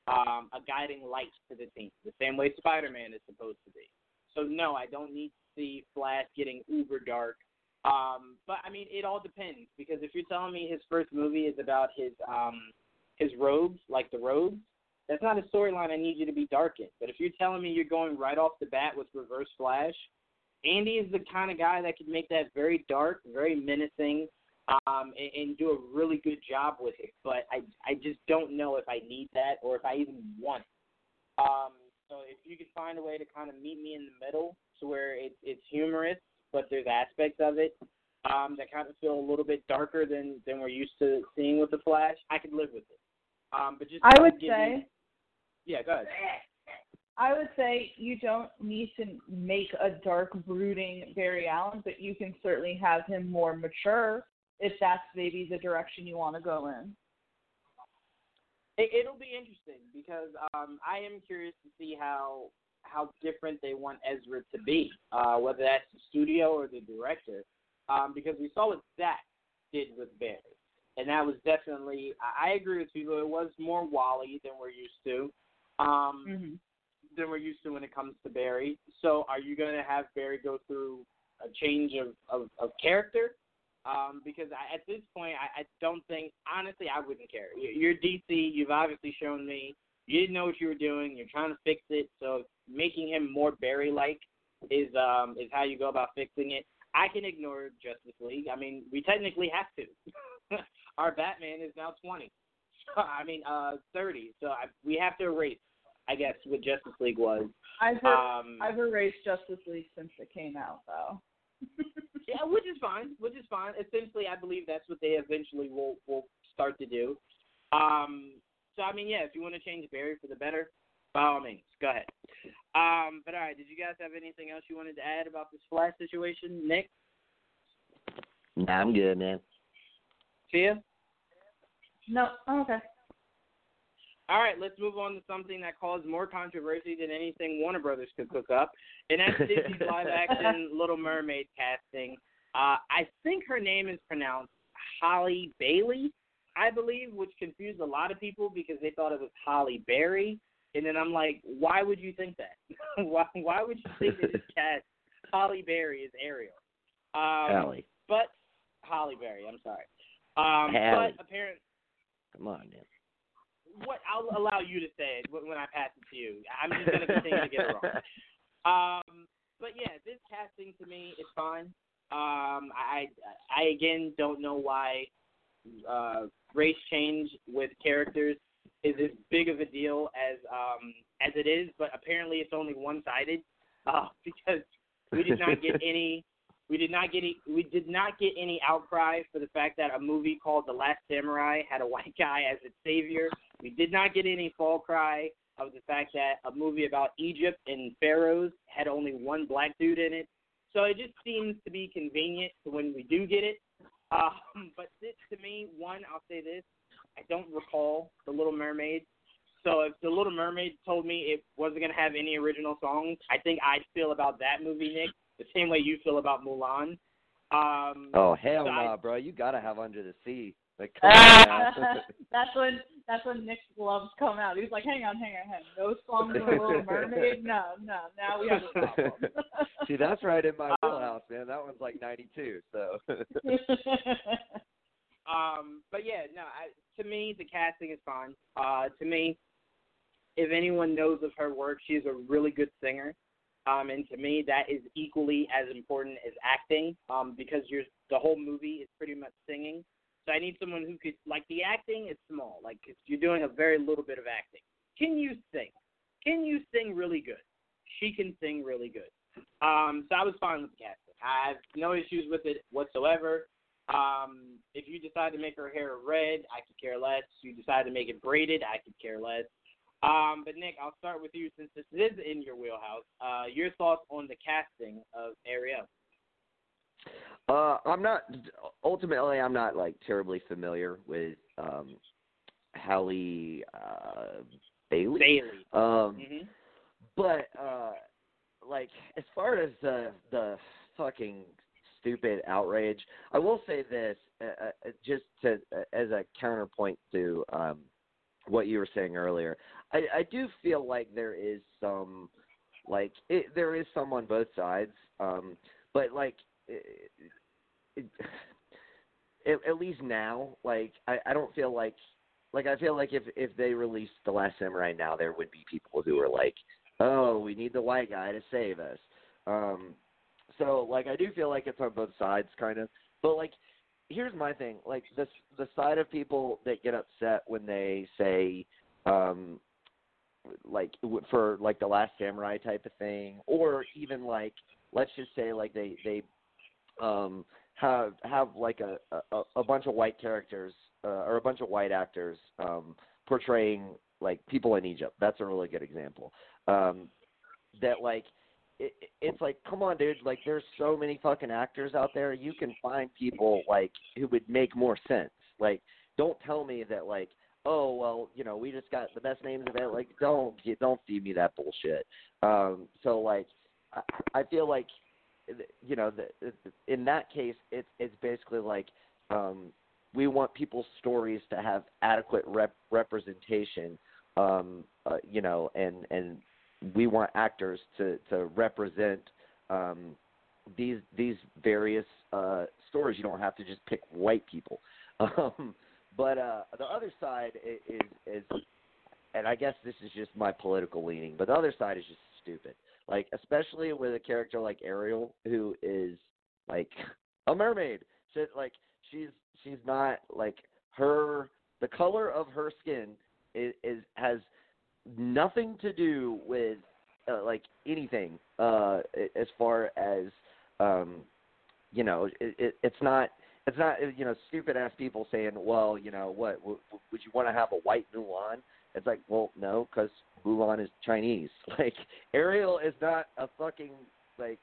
um, a guiding light to the team, the same way Spider-Man is supposed to be. So no, I don't need to see Flash getting uber dark. Um, but I mean, it all depends because if you're telling me his first movie is about his um, his Rogues, like the Rogues, that's not a storyline I need you to be dark in. But if you're telling me you're going right off the bat with Reverse Flash, Andy is the kind of guy that could make that very dark, very menacing, um, and, and do a really good job with it. But I I just don't know if I need that or if I even want it. Um, so if you could find a way to kind of meet me in the middle, to where it, it's humorous, but there's aspects of it um, that kind of feel a little bit darker than than we're used to seeing with the Flash, I could live with it. Um, but just I would say, me, yeah, go ahead. I would say you don't need to make a dark, brooding Barry Allen, but you can certainly have him more mature if that's maybe the direction you want to go in. It, it'll be interesting because um, I am curious to see how how different they want Ezra to be, uh, whether that's the studio or the director, um, because we saw what Zack did with Barry, and that was definitely I agree with people. It was more Wally than we're used to. Um, mm-hmm. Than we're used to when it comes to Barry. So, are you going to have Barry go through a change of, of, of character? Um, because I, at this point, I, I don't think, honestly, I wouldn't care. You're DC. You've obviously shown me you didn't know what you were doing. You're trying to fix it. So making him more Barry-like is um, is how you go about fixing it. I can ignore Justice League. I mean, we technically have to. Our Batman is now 20. I mean, uh, 30. So I, we have to erase, I guess, what Justice League was. I've Um, I've erased Justice League since it came out, though. Yeah, which is fine. Which is fine. Essentially, I believe that's what they eventually will will start to do. Um, so I mean, yeah, if you want to change Barry for the better, by all means, go ahead. Um, but all right, did you guys have anything else you wanted to add about this Flash situation, Nick? Nah, I'm good, man. Tia? No, oh, okay. All right, let's move on to something that caused more controversy than anything Warner Brothers could cook up, and that's Disney's live-action Little Mermaid casting. Uh, I think her name is pronounced Holly Bailey, I believe, which confused a lot of people because they thought it was Holly Berry. And then I'm like, why would you think that? why, why would you think that this cast Holly Berry is Ariel? Um, Allie, But Holly Berry, I'm sorry. Um, Halle. but apparently, come on, man. What I'll allow you to say it when I pass it to you. I'm just gonna continue to get it wrong. Um, but yeah, this casting to me is fine. Um, I I again don't know why uh, race change with characters is as big of a deal as um as it is, but apparently it's only one sided. Uh, because we did not get any we did not get any, we did not get any outcry for the fact that a movie called The Last Samurai had a white guy as its savior. We did not get any fall cry of the fact that a movie about Egypt and pharaohs had only one black dude in it. So it just seems to be convenient to when we do get it. Um, but this, to me, one, I'll say this: I don't recall The Little Mermaid. So if The Little Mermaid told me it wasn't gonna have any original songs, I think I'd feel about that movie, Nick, the same way you feel about Mulan. Um, Oh hell So no, I- bro! You gotta have Under the Sea. Like, come on, man. that's when that's when Nick's gloves come out. He's like, hang on, hang on, hang on. No songs from Little Mermaid? No, no. Now we have a problem. See, that's right in my Um, wheelhouse, man. That one's like '92, so. Um, but yeah, no. I, to me, the casting is fine. Uh, to me, if anyone knows of her work, she's a really good singer. Um, and to me, that is equally as important as acting. Um, because you're the whole movie is pretty much singing. So I need someone who could like the acting is small. Like if you're doing a very little bit of acting. Can you sing? Can you sing really good? She can sing really good. Um, so I was fine with the casting. I have no issues with it whatsoever. Um, if you decide to make her hair red, I could care less. If You decide to make it braided, I could care less. Um, but Nick, I'll start with you since this is in your wheelhouse. Uh, your thoughts on the casting of Ariel? Uh, I'm not. Ultimately, I'm not like terribly familiar with um, Halle uh, Bailey. Bailey. Um, hmm but uh, like as far as the the fucking stupid outrage, I will say this uh, uh, just to uh, as a counterpoint to um, what you were saying earlier. I, I do feel like there is some like it, there is some on both sides, um, but like it, at, least now, like I, I don't feel like like I feel like if if they released the Last Samurai now, there would be people who are like, oh, we need the white guy to save us. Um, so like I do feel like it's on both sides, kind of. But like, here's my thing: like the the side of people that get upset when they say, um, like for like the Last Samurai type of thing, or even like let's just say like they they um have have like a a, a bunch of white characters uh, or a bunch of white actors um portraying like people in Egypt. That's a really good example. Um that like it, it's like come on dude like there's so many fucking actors out there you can find people like who would make more sense like don't tell me that like oh well you know we just got the best names of it like don't don't feed me that bullshit um so like i, I feel like you know the, in that case it's it's basically like um we want people's stories to have adequate rep- representation um uh, you know and and we want actors to to represent um these these various uh stories. You don't have to just pick white people. Um but uh the other side is is and I guess this is just my political leaning but the other side is just stupid like especially with a character like Ariel who is like a mermaid. She, like she's she's not like her the color of her skin is, is has nothing to do with uh, like anything uh as far as um you know it, it it's not it's not you know stupid ass people saying well you know what w- would you want to have a white Mulan it's like well no because Mulan is Chinese. Like Ariel is not a fucking like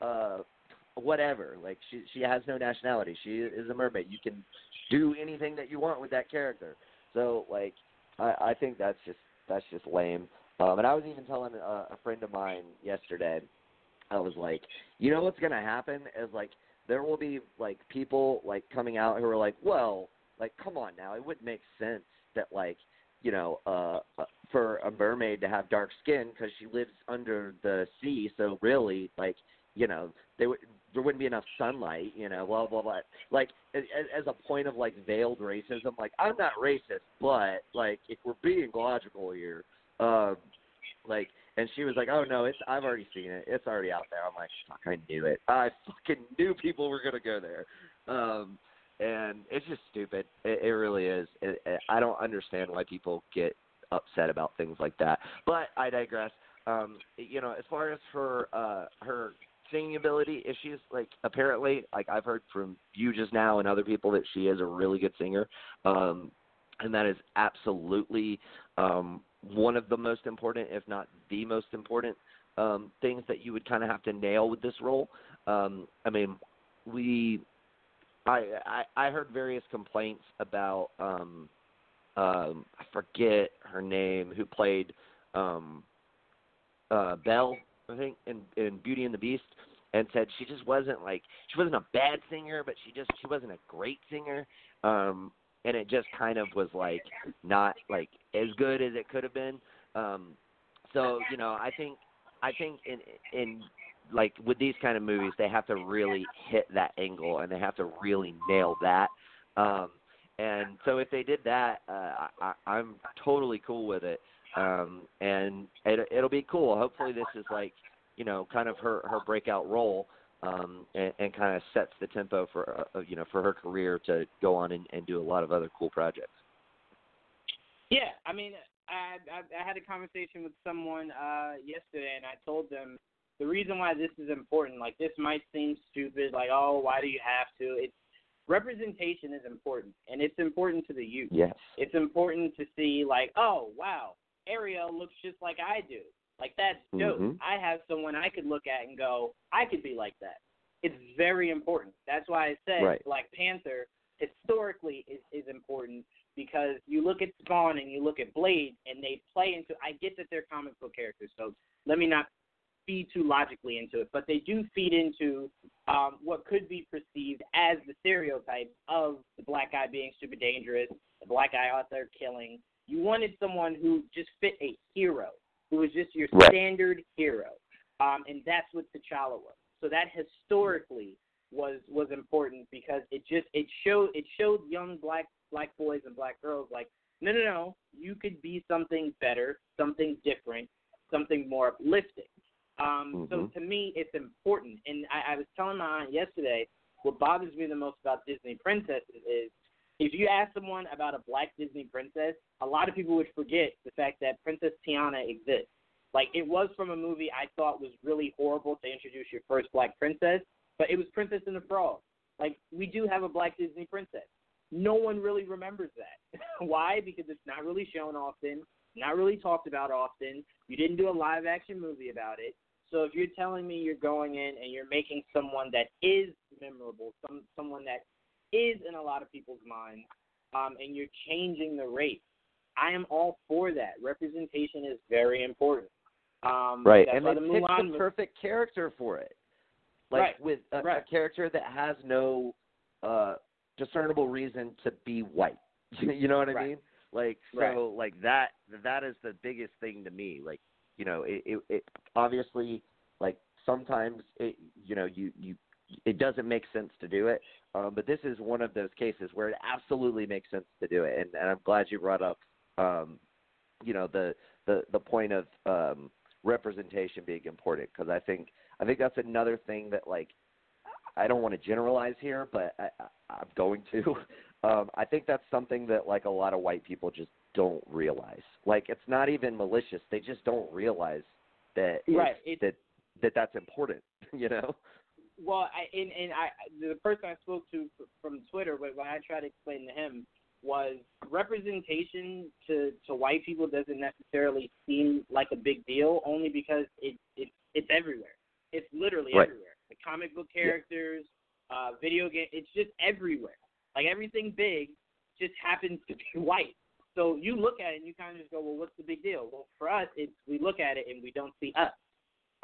uh whatever. Like she she has no nationality. She is a mermaid. You can do anything that you want with that character. So like I I think that's just that's just lame. Um and I was even telling a, a friend of mine yesterday I was like you know what's gonna happen is like there will be like people like coming out who are like, well, like come on now, it wouldn't make sense that like you know uh, uh for a mermaid to have dark skin because she lives under the sea, so really like you know they would there wouldn't be enough sunlight, you know, blah blah blah. Like as, as a point of like veiled racism, like I'm not racist, but like if we're being logical here, um, like and she was like, "Oh no, it's I've already seen it. It's already out there." I'm like, "Fuck, I knew it. I fucking knew people were gonna go there." Um, and it's just stupid. It, it really is. It, it, I don't understand why people get upset about things like that. But I digress. Um, you know, as far as her uh, her singing ability, issues, like apparently like I've heard from you just now and other people that she is a really good singer. Um, and that is absolutely um, one of the most important, if not the most important, um, things that you would kind of have to nail with this role. Um, I mean, we, I, I, heard various complaints about, um, um, I forget her name, who played um, uh, Belle, I think, in, in Beauty and the Beast, and said she just wasn't like she wasn't a bad singer, but she just she wasn't a great singer. Um, and it just kind of was like not like as good as it could have been. Um, so you know, I think I think in in like with these kind of movies, they have to really hit that angle and they have to really nail that. Um, and so if they did that, uh, I, I'm totally cool with it. Um, and it, it'll be cool. Hopefully, this is like you know kind of her her breakout role um, and, and kind of sets the tempo for uh, you know for her career to go on and, and do a lot of other cool projects. Yeah, I mean, I, I I had a conversation with someone uh yesterday, and I told them the reason why this is important. Like this might seem stupid, like oh, why do you have to? It's representation is important, and it's important to the youth. Yes. It's important to see like oh wow, Ariel looks just like I do. Like that's dope. Mhm. I have someone I could look at and go, I could be like that. It's very important. That's why I said Right. Black Panther historically is, is important because you look at Spawn and you look at Blade and they play into. I get that they're comic book characters, so let me not feed too logically into it, but they do feed into um, what could be perceived as the stereotype of the black guy being super dangerous, the black guy out there killing. You wanted someone who just fit a hero, who was just your Right. standard hero, um, and that's what T'Challa was. So that historically was was important because it just it showed it showed young black black boys and black girls like no no no you could be something better something different something more uplifting um so Mhm. to me it's important and I, I was telling my aunt yesterday what bothers me the most about disney princesses is if you ask someone about a black disney princess a lot of people would forget the fact that princess tiana exists like it was from a movie i thought was really horrible to introduce your first black princess but it was princess and the frog like we do have a black disney princess no one really remembers that. Why? Because it's not really shown often, not really talked about often. You didn't do a live action movie about it. So if you're telling me you're going in and you're making someone that is memorable, some someone that is in a lot of people's minds, um, and you're changing the race, I am all for that. Representation is very important. Um, Right, and they the picked the perfect character for it. Like Right, with a, right. a character that has no uh discernible reason to be white. you know what I Right. mean? Like so like that that is the biggest thing to me. Like, you know, it it, it obviously like sometimes it you know, you you it doesn't make sense to do it. Um, but this is one of those cases where it absolutely makes sense to do it, and, and I'm glad you brought up, um, you know, the the the point of um, representation being important because I think I think that's another thing that like I don't want to generalize here, but I, I, I'm going to. Um, I think that's something that like a lot of white people just don't realize. Like it's not even malicious; they just don't realize that Right, it- that that that's important. You know. Well, I and, and I the person I spoke to from Twitter, when when I tried to explain to him, was representation to to white people doesn't necessarily seem like a big deal, only because it it it's everywhere. It's literally Right. everywhere. The comic book characters, uh, video game, it's just everywhere. Like everything big just happens to be white. So you look at it and you kind of just go, well, what's the big deal? Well, for us, it's we look at it and we don't see us.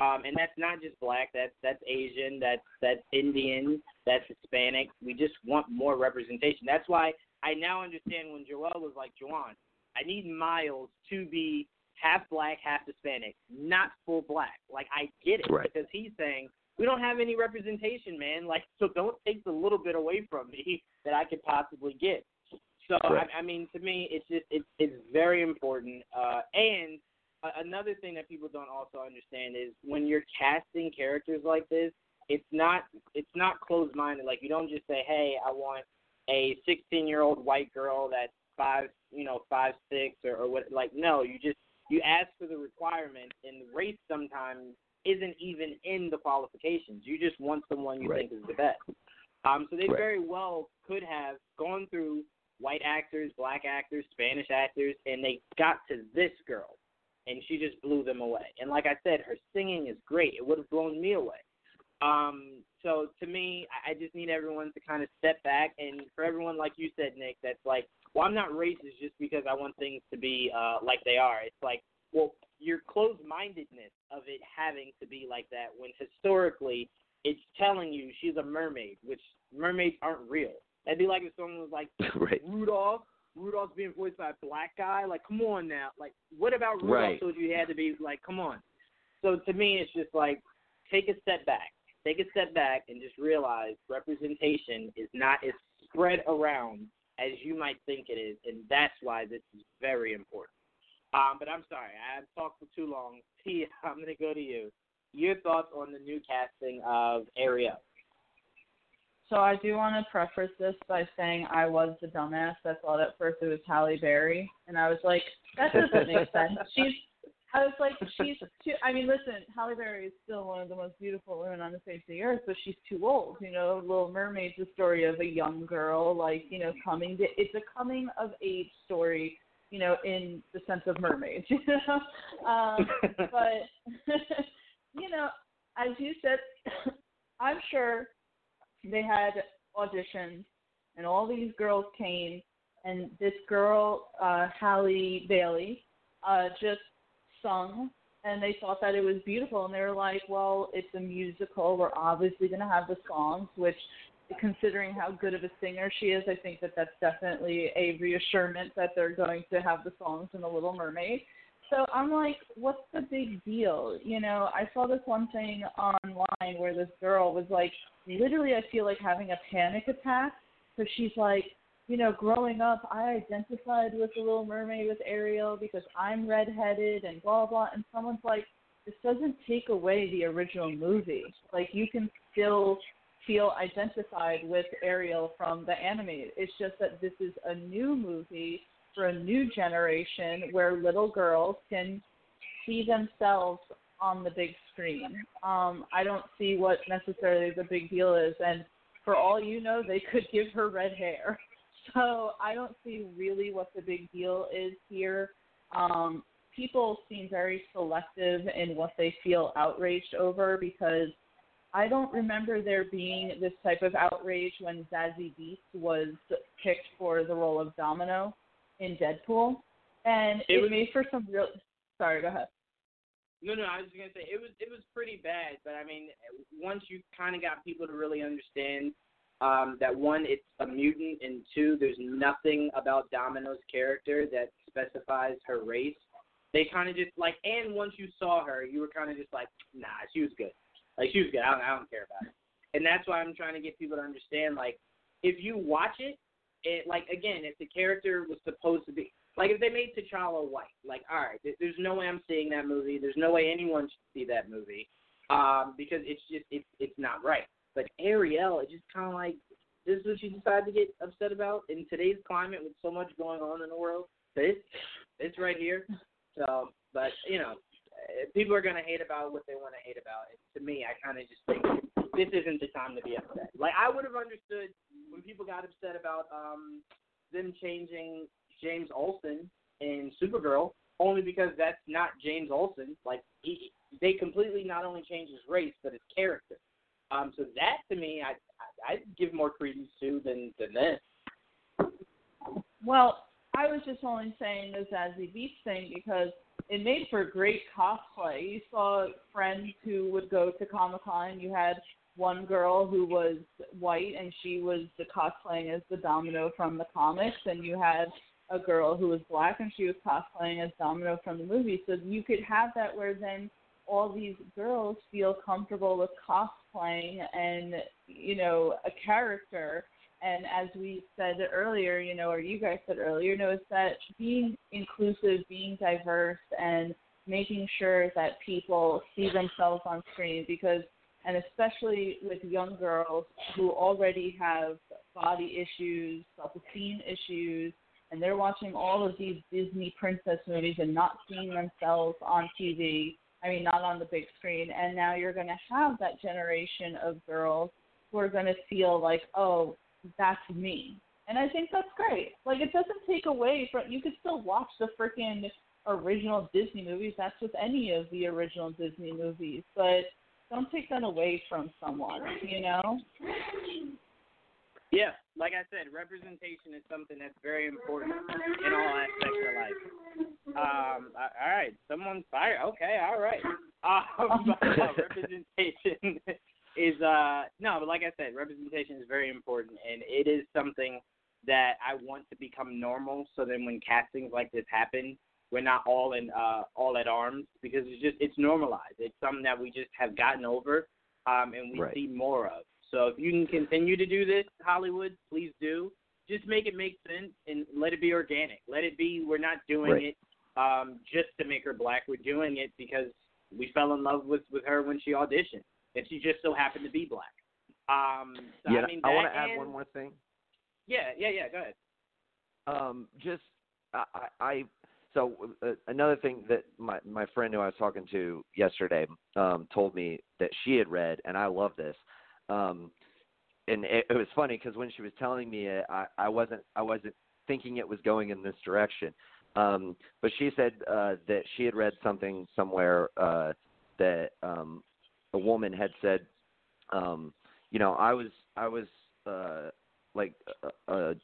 Um, and that's not just black. That's that's Asian. That's that's Indian. That's Hispanic. We just want more representation. That's why I now understand when Joel was like, Jawan, I need Miles to be half black, half Hispanic, not full black. Like I get it Right. because he's saying we don't have any representation, man. Like so, don't take the little bit away from me that I could possibly get. So Right. I, I mean, to me, it's just it's it's very important. Uh, and another thing that people don't also understand is when you're casting characters like this, it's not it's not closed minded. Like you don't just say, hey, I want a 16 year old white girl that's five, you know, five six or, or what. Like no, you just you ask for the requirement, and the race sometimes isn't even in the qualifications. You just want someone you Right. think is the best. Um, so they Right. very well could have gone through white actors, black actors, Spanish actors, and they got to this girl, and she just blew them away. And like I said, her singing is great. It would have blown me away. Um, so to me, I just need everyone to kind of step back, and for everyone like you said, Nick, that's like, well, I'm not racist just because I want things to be uh, like they are. It's like, well, your closed-mindedness of it having to be like that when historically it's telling you she's a mermaid, which mermaids aren't real. That'd be like if someone was like, right. Rudolph. Rudolph's being voiced by a black guy. Like, come on now. Like, what about Rudolph Right. told you he had to be like, come on. So to me, it's just like, take a step back. Take a step back and just realize representation is not as spread around as you might think it is, and that's why this is very important. Um, but I'm sorry, I've talked for too long. Tia, I'm going to go to you. Your thoughts on the new casting of Ariel? So I do want to preface this by saying I was the dumbass that thought at first it was Halle Berry, and I was like, that doesn't make sense. She's, I was like, she's too. I mean, listen, Halle Berry is still one of the most beautiful women on the face of the earth, but she's too old. You know, Little Mermaid's a story of a young girl, like you know, coming. To, it's a coming of age story, you know, in the sense of mermaids. You know, um, but you know, as you said, I'm sure they had auditions and all these girls came and this girl, uh, Halle Bailey, uh, just sung and they thought that it was beautiful and they were like, Well, it's a musical, we're obviously gonna have the songs which considering how good of a singer she is, I think that that's definitely a reassurance that they're going to have the songs in The Little Mermaid. So I'm like, what's the big deal? You know, I saw this one thing online where this girl was like, literally, I feel like having a panic attack. So she's like, you know, growing up, I identified with the Little Mermaid with Ariel because I'm redheaded and blah blah. And someone's like, this doesn't take away the original movie. Like you can still feel identified with Ariel from the animated. It's just that this is a new movie for a new generation where little girls can see themselves on the big screen. Um, I don't see what necessarily the big deal is, and for all you know, they could give her red hair. So I don't see really what the big deal is here. Um, people seem very selective in what they feel outraged over because I don't remember there being this type of outrage when Zazie Beetz was picked for the role of Domino in Deadpool, and It it, was- made for some real. Sorry, go ahead. No, no, I was gonna say it was it was pretty bad, but I mean, once you kind of got people to really understand um, that one, it's a mutant, and two, there's nothing about Domino's character that specifies her race. They kind of just like, and once you saw her, you were kind of just like, nah, she was good. Like she was good. I don't, I don't care about it. And that's why I'm trying to get people to understand, like, if you watch it, it like again, if the character was supposed to be like if they made T'Challa white, like all right, there's no way I'm seeing that movie. There's no way anyone should see that movie, um, because it's just it's it's not right. But Ariel, it's just kind of like this is what you decide to get upset about in today's climate with so much going on in the world. It's it's right here. So, but you know, people are gonna hate about what they want to hate about. And to me, I kind of just think this isn't the time to be upset. Like I would have understood when people got upset about um them changing James Olsen in Supergirl, only because that's not James Olsen. Like he, they completely not only changed his race but his character. Um, so that to me, I, I I'd give more credence to than than this. Well, I was just only saying this as a Beetz thing because it made for great cosplay. You saw friends who would go to Comic Con. You had one girl who was white and she was cosplaying as the Domino from the comics, and you had a girl who was black and she was cosplaying as Domino from the movie. So you could have that where then all these girls feel comfortable with cosplaying and you know a character and as we said earlier, you know, or you guys said earlier, you know, is that being inclusive, being diverse, and making sure that people see themselves on screen because, and especially with young girls who already have body issues, self esteem issues, and they're watching all of these Disney princess movies and not seeing themselves on TV. I mean, not on the big screen. And now you're going to have that generation of girls who are going to feel like, oh, that's me. And I think that's great. Like it doesn't take away from you could still watch the freaking original Disney movies. That's with any of the original Disney movies. But don't take that away from someone, you know? Yeah, like I said, representation is something that's very important in all aspects of life. Um, all right, someone's fired. Okay, all right. Um, representation is uh no, but like I said, representation is very important, and it is something that I want to become normal. So then when castings like this happen, we're not all in uh all at arms because it's just it's normalized. It's something that we just have gotten over, um, and we Right. see more of. So if you can continue to do this, Hollywood, please do. Just make it make sense and let it be organic. Let it be. We're not doing Right. it um, just to make her black. We're doing it because we fell in love with with her when she auditioned, and she just so happened to be black. Um, so, yeah, I mean, I want to add one more thing. Yeah, yeah, yeah. Go ahead. Um, just I, I, I so uh, another thing that my my friend who I was talking to yesterday um, told me that she had read, and I love this. Um, and it, it was funny because when she was telling me it, I, I wasn't I wasn't thinking it was going in this direction. Um, but she said uh, that she had read something somewhere uh, that um, a woman had said, um, you know, I was I was uh, like uh, uh,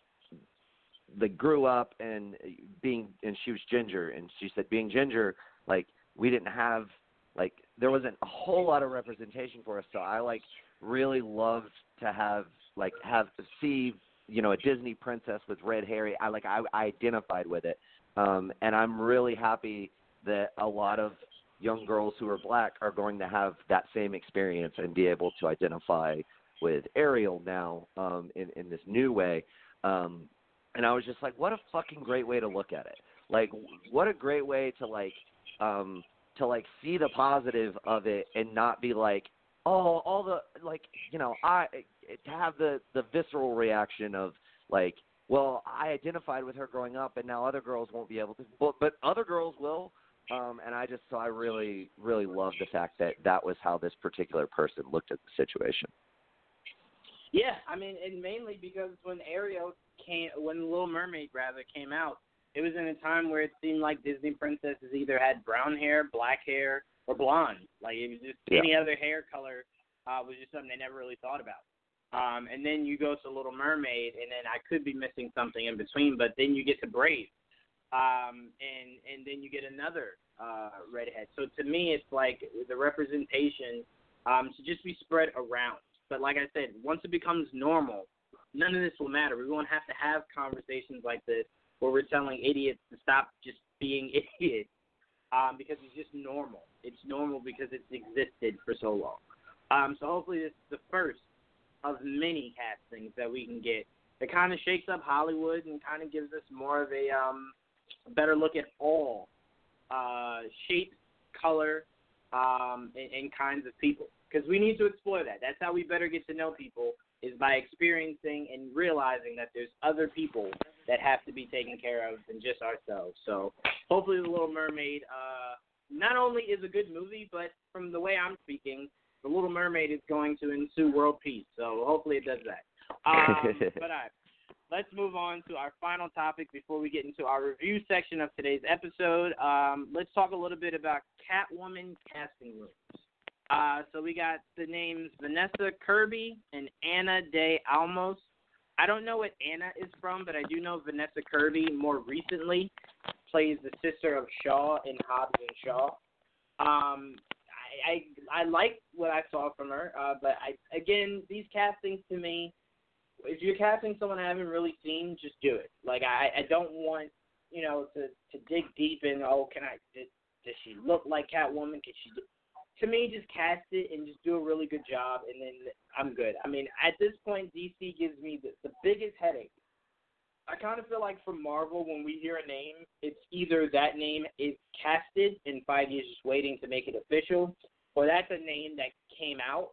like grew up and being and she was ginger and she said being ginger like we didn't have like there wasn't a whole lot of representation for us. So i like really loved to have like have see you know a disney princess with red hair i like i, I identified with it. Um and i'm really happy that a lot of young girls who are black are going to have that same experience and be able to identify with ariel now um in in this new way. Um and I was just like, what a fucking great way to look at it. Like, what a great way to like, um, to like see the positive of it and not be like, oh, all the like, you know, I to have the the visceral reaction of like, well, I identified with her growing up, and now other girls won't be able to, but but other girls will. Um, and I just so I really really love the fact that that was how this particular person looked at the situation. Yeah, I mean, and mainly because when Ariel came, when Little Mermaid rather came out, it was in a time where it seemed like Disney princesses either had brown hair, black hair, or blonde. Like it was just Yeah. any other hair color uh, was just something they never really thought about. Um, and then you go to Little Mermaid, and then I could be missing something in between, but then you get to Brave, um, and and then you get another uh, redhead. So to me, it's like the representation um, should just be spread around. But like I said, once it becomes normal, none of this will matter. We won't have to have conversations like this where we're telling idiots to stop just being idiots um, because it's just normal. It's normal because it's existed for so long. Um, so hopefully this is the first of many castings that we can get that kind of shakes up Hollywood and kind of gives us more of a um, better look at all uh, shape, color, um, and, and kinds of people. because we need to explore that. That's how we better get to know people is by experiencing and realizing that there's other people that have to be taken care of than just ourselves. So hopefully, The Little Mermaid uh, not only is a good movie, but from the way I'm speaking, The Little Mermaid is going to ensue world peace. So hopefully, it does that. Um, but all right, let's move on to our final topic before we get into our review section of today's episode. Um, let's talk a little bit about Catwoman casting rooms. Uh, so we got the names Vanessa Kirby and Ana de Armas. I don't know what Ana is from, but I do know Vanessa Kirby more recently plays the sister of Shaw in Hobbs and Shaw. Um, I, I I like what I saw from her, uh, but I again these castings to me, if you're casting someone I haven't really seen, just do it. Like I I don't want you know to to dig deep in oh can I did, does she look like Catwoman? Can she? To me, just cast it and just do a really good job, and then I'm good. I mean, at this point, DC gives me the, the biggest headache I kind of feel like for Marvel, when we hear a name, it's either that name is casted and Feige is just waiting to make it official, or that's a name that came out,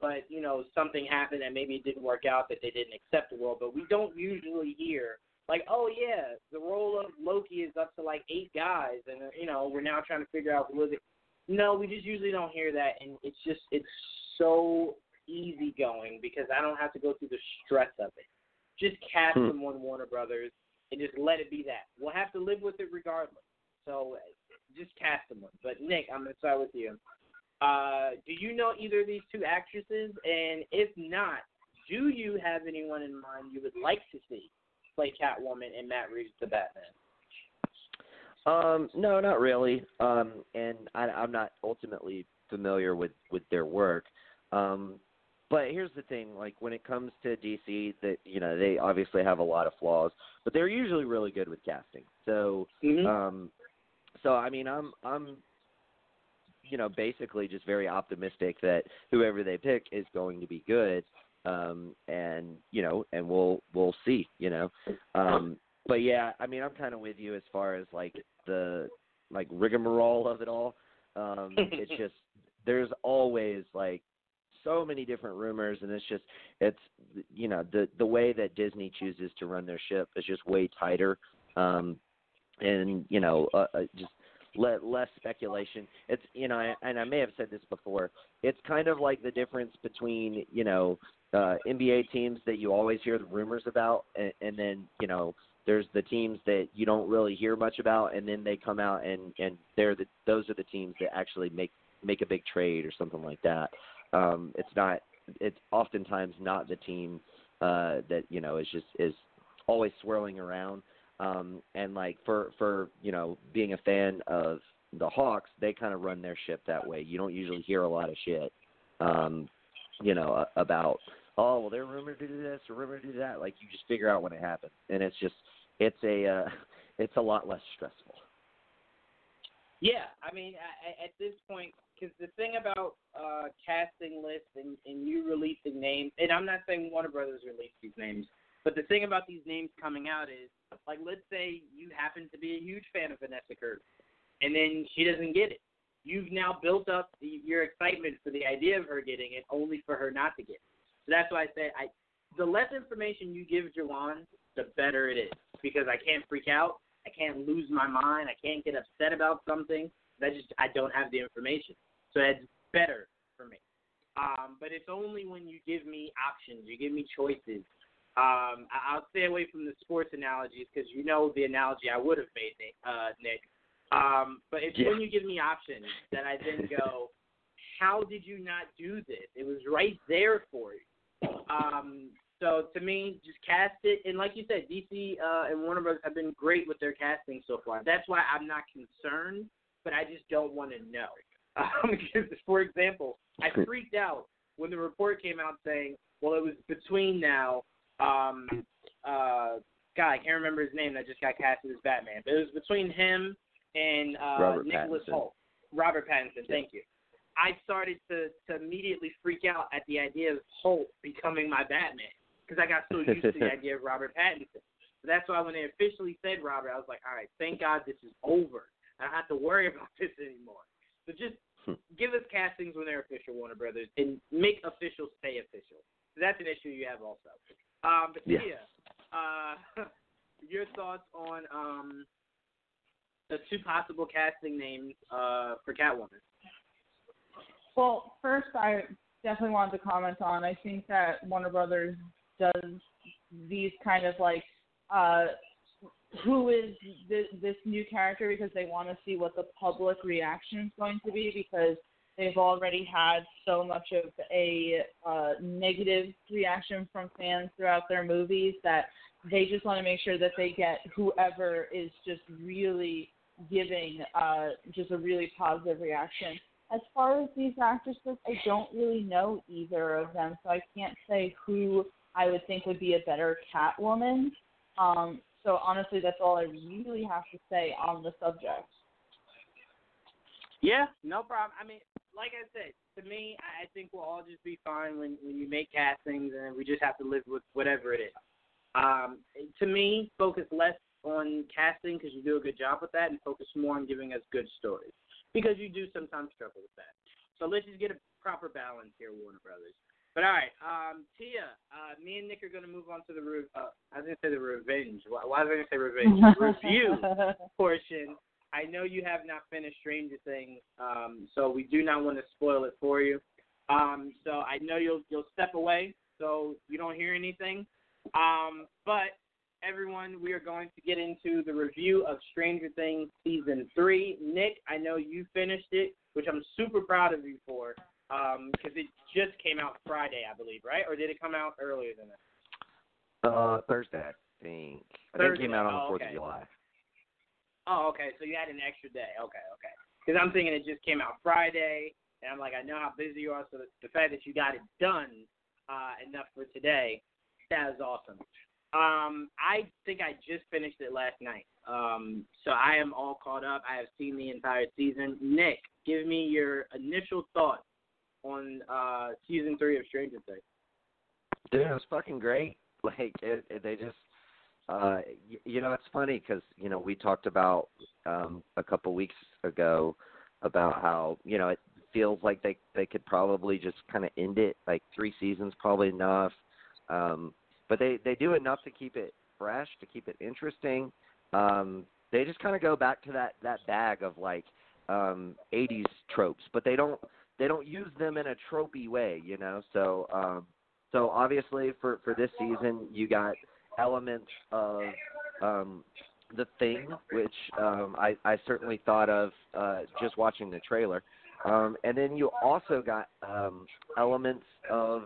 but you know something happened that maybe it didn't work out that they didn't accept the role. But we don't usually hear like, oh yeah, the role of Loki is up to like eight guys, and you know we're now trying to figure out who is it. No, we just usually don't hear that, and it's just it's so easy going because I don't have to go through the stress of it. Just cast hmm. them on Warner Brothers and just let it be that. We'll have to live with it regardless. So just cast them. But Nick, I'm gonna start with you. Uh, do you know either of these two actresses? And if not, do you have anyone in mind you would like to see play Catwoman and Matt Reeves the Batman? Um, no, not really. Um, and I, I'm not ultimately familiar with with their work. Um, but here's the thing, like when it comes to DC, that you know they obviously have a lot of flaws, but they're usually really good with casting. So, mm-hmm. um, so I mean, I'm I'm you know basically just very optimistic that whoever they pick is going to be good, um, and you know, and we'll we'll see, you know. Um, but yeah, I mean, I'm kind of with you as far as like the like rigmarole of it all. Um, it's just there's always like so many different rumors, and it's just it's you know the the way that Disney chooses to run their ship is just way tighter, um, and you know uh, uh, just let less speculation. It's you know, and I may have said this before. It's kind of like the difference between you know uh, NBA teams that you always hear the rumors about, and, and then you know there's the teams that you don't really hear much about, and then they come out and and they're the those are the teams that actually make make a big trade or something like that. Um, it's not. It's oftentimes not the team uh, that you know is just is always swirling around. Um, and like for for you know being a fan of the Hawks, they kind of run their ship that way. You don't usually hear a lot of shit, um, you know, about oh well they're rumored to do this or rumored to do that. Like you just figure out when it happens, and it's just it's a uh, it's a lot less stressful. Yeah, I mean, at, at this point, because the thing about uh, casting lists and, and you releasing names, and I'm not saying Warner Brothers released these names, but the thing about these names coming out is, like, let's say you happen to be a huge fan of Vanessa Kirby, and then she doesn't get it. You've now built up the, your excitement for the idea of her getting it, only for her not to get it. So that's why I say, I the less information you give Jawan, the better it is, because I can't freak out, I can't lose my mind, I can't get upset about something. I just I don't have the information. So it's better for me. Um, but it's only when you give me options, you give me choices. Um, I, I'll stay away from the sports analogies because you know the analogy I would have made, Nick. Uh, Nick. Um, but it's yeah. when you give me options that I then go, how did you not do this? It was right there for you. Um, so to me, just cast it. And like you said, DC uh, and Warner Bros. have been great with their casting so far. That's why I'm not concerned, but I just don't want to know. Um, because, for example, I freaked out when the report came out saying, well, it was between now. Um, uh, God, I can't remember his name that just got casted as Batman, but it was between him and uh, Robert Nicholas Pattinson. Hoult. Robert Pattinson, thank you. I started to to immediately freak out at the idea of Hoult becoming my Batman because I got so used to the idea of Robert Pattinson. So that's why when they officially said Robert, I was like, all right, thank God this is over. I don't have to worry about this anymore. So just Hmm. give us castings when they're official, Warner Brothers, and make official stay official. That's an issue you have also. Um, but Yeah. Tia, uh, your thoughts on um, the two possible casting names uh, for Catwoman? Well, first, I definitely wanted to comment on. I think that Warner Brothers does these kind of like, uh, who is this, this new character because they want to see what the public reaction is going to be because they've already had so much of a uh, negative reaction from fans throughout their movies that they just want to make sure that they get whoever is just really giving uh, just a really positive reaction as far as these actresses, I don't really know either of them, so I can't say who I would think would be a better Catwoman. Um, so honestly, that's all I really have to say on the subject. Yeah, no problem. I mean, like I said, to me, I think we'll all just be fine when when you make castings, and we just have to live with whatever it is. Um, to me, focus less on casting because you do a good job with that, and focus more on giving us good stories because you do sometimes struggle with that. So let's just get a proper balance here, Warner Brothers. But all right, um, Tia, uh, me and Nick are going to move on to the re- uh, I was going to say the revenge. Why, why was I going to say revenge? Review portion. I know you have not finished Stranger Things, um, so we do not want to spoil it for you. Um, so I know you'll you'll step away, so you don't hear anything. Um, but everyone, we are going to get into the review of Stranger Things season three. Nick, I know you finished it, which I'm super proud of you for, because it just came out Friday, I believe, right? Or did it come out earlier than that? Uh, Thursday, I think. I think it Thursday. came out on the Oh, okay. of July. Oh, okay. So you had an extra day. Okay, okay. Because I'm thinking it just came out Friday, and I'm like, I know how busy you are, so the, the fact that you got it done uh, enough for today, that is awesome. Um, I think I just finished it last night. Um, so I am all caught up. I have seen the entire season. Nick, give me your initial thoughts on uh, season three of Stranger Things. Dude, it was fucking great. Like it, it they just, uh, y- you know, it's funny because you know we talked about um a couple weeks ago about how you know it feels like they they could probably just kind of end it like three seasons probably enough, um, but they they do enough to keep it fresh to keep it interesting. Um, they just kind of go back to that that bag of like um 80s tropes, but they don't they don't use them in a tropey way, you know. So um so obviously for for this season you got elements of um the thing which um I I certainly thought of uh just watching the trailer. Um and then you also got um elements of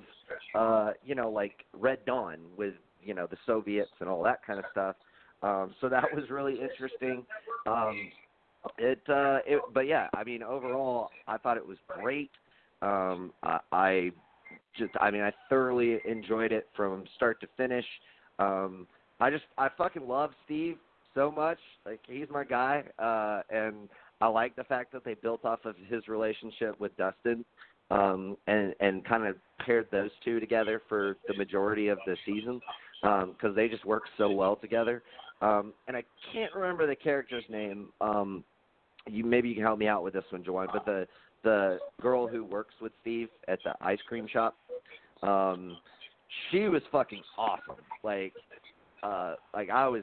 uh you know like Red Dawn with you know the Soviets and all that kind of stuff. Um so that was really interesting. Um it uh it but yeah, I mean overall I thought it was great. Um I, I just I mean I thoroughly enjoyed it from start to finish. Um I just I fucking love Steve so much. Like he's my guy uh and I like the fact that they built off of his relationship with Dustin um and and kind of paired those two together for the majority of the season um cuz they just work so well together. Um and I can't remember the character's name. Um you maybe you can help me out with this one, Joanne, but the the girl who works with Steve at the ice cream shop, um, she was fucking awesome. Like, uh, like I was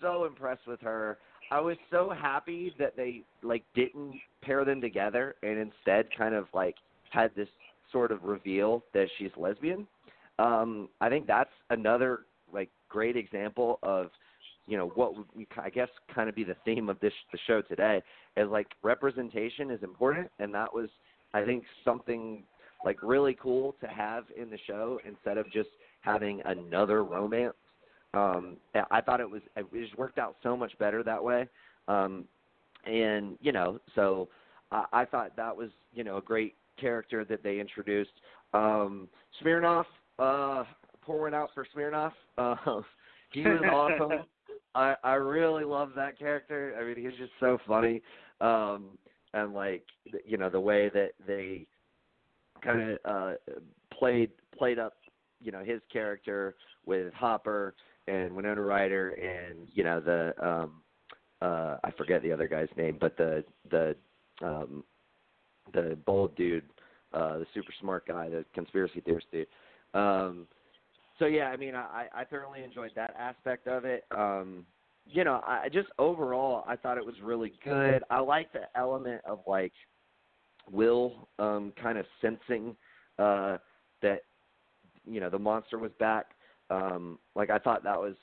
so impressed with her. I was so happy that they like didn't pair them together and instead kind of like had this sort of reveal that she's lesbian. Um, I think that's another like great example of you know what we I guess kind of be the theme of this the show today is like representation is important and that was I think something like really cool to have in the show instead of just having another romance. Um I- thought it was it just worked out so much better that way. Um and you know, so I, I thought that was, you know, a great character that they introduced. Um Smirnoff, uh pouring out for Smirnoff. Uh he was awesome. I I really love that character. I mean, he's just so funny, um, and like you know the way that they kind of uh, played played up, you know, his character with Hopper and Winona Ryder, and you know the um, uh, I forget the other guy's name, but the the um, the bald dude, uh, the super smart guy, the conspiracy theorist dude. Um, so yeah, I mean, I, I thoroughly enjoyed that aspect of it. Um, you know, I just overall I thought it was really good. I like the element of like Will um kind of sensing uh that you know the monster was back. Um like I thought that was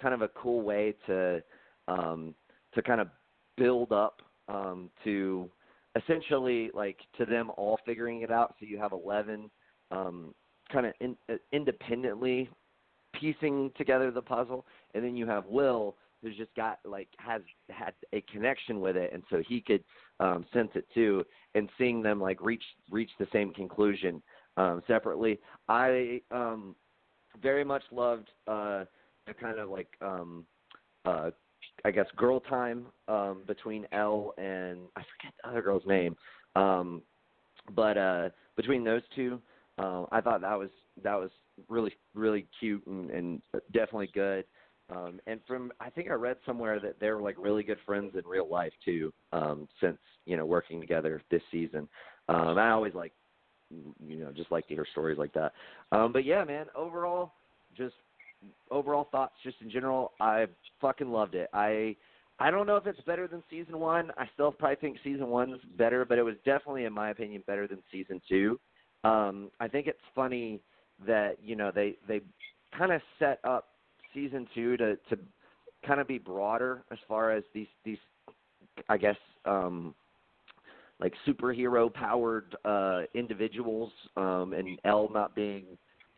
kind of a cool way to um to kind of build up um to essentially like to them all figuring it out. So you have 11 um kind of in, uh, independently piecing together the puzzle. And then you have Will who's just got like has had a connection with it. And so he could um sense it too. And seeing them like reach reach the same conclusion um separately. I um very much loved uh the kind of like um uh i guess girl time um between Elle and i forget the other girl's name um but uh between those two um i thought that was that was really really cute and, and definitely good um, and from I think I read somewhere that they were like really good friends in real life too, um, since you know working together this season. Um, I always like you know just like to hear stories like that. Um, but yeah, man, overall, just overall thoughts, just in general, I fucking loved it. I I don't know if it's better than season one. I still probably think season one's better, but it was definitely, in my opinion, better than season two. Um, I think it's funny that you know they they kind of set up season two to to kind of be broader as far as these these I guess um like superhero powered uh individuals um and L not being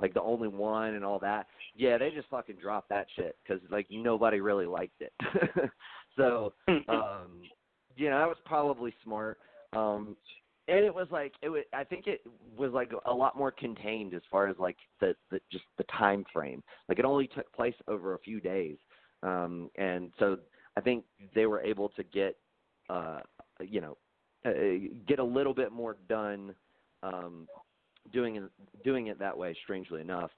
like the only one and all that. Yeah, they just fucking dropped that shit cuz like nobody really liked it. so um you know, that was probably smart. Um and it was like it was, I think it was like a lot more contained as far as like the, the just the time frame. Like it only took place over a few days, um, and so I think they were able to get uh, you know uh, get a little bit more done um, doing it doing it that way. Strangely enough.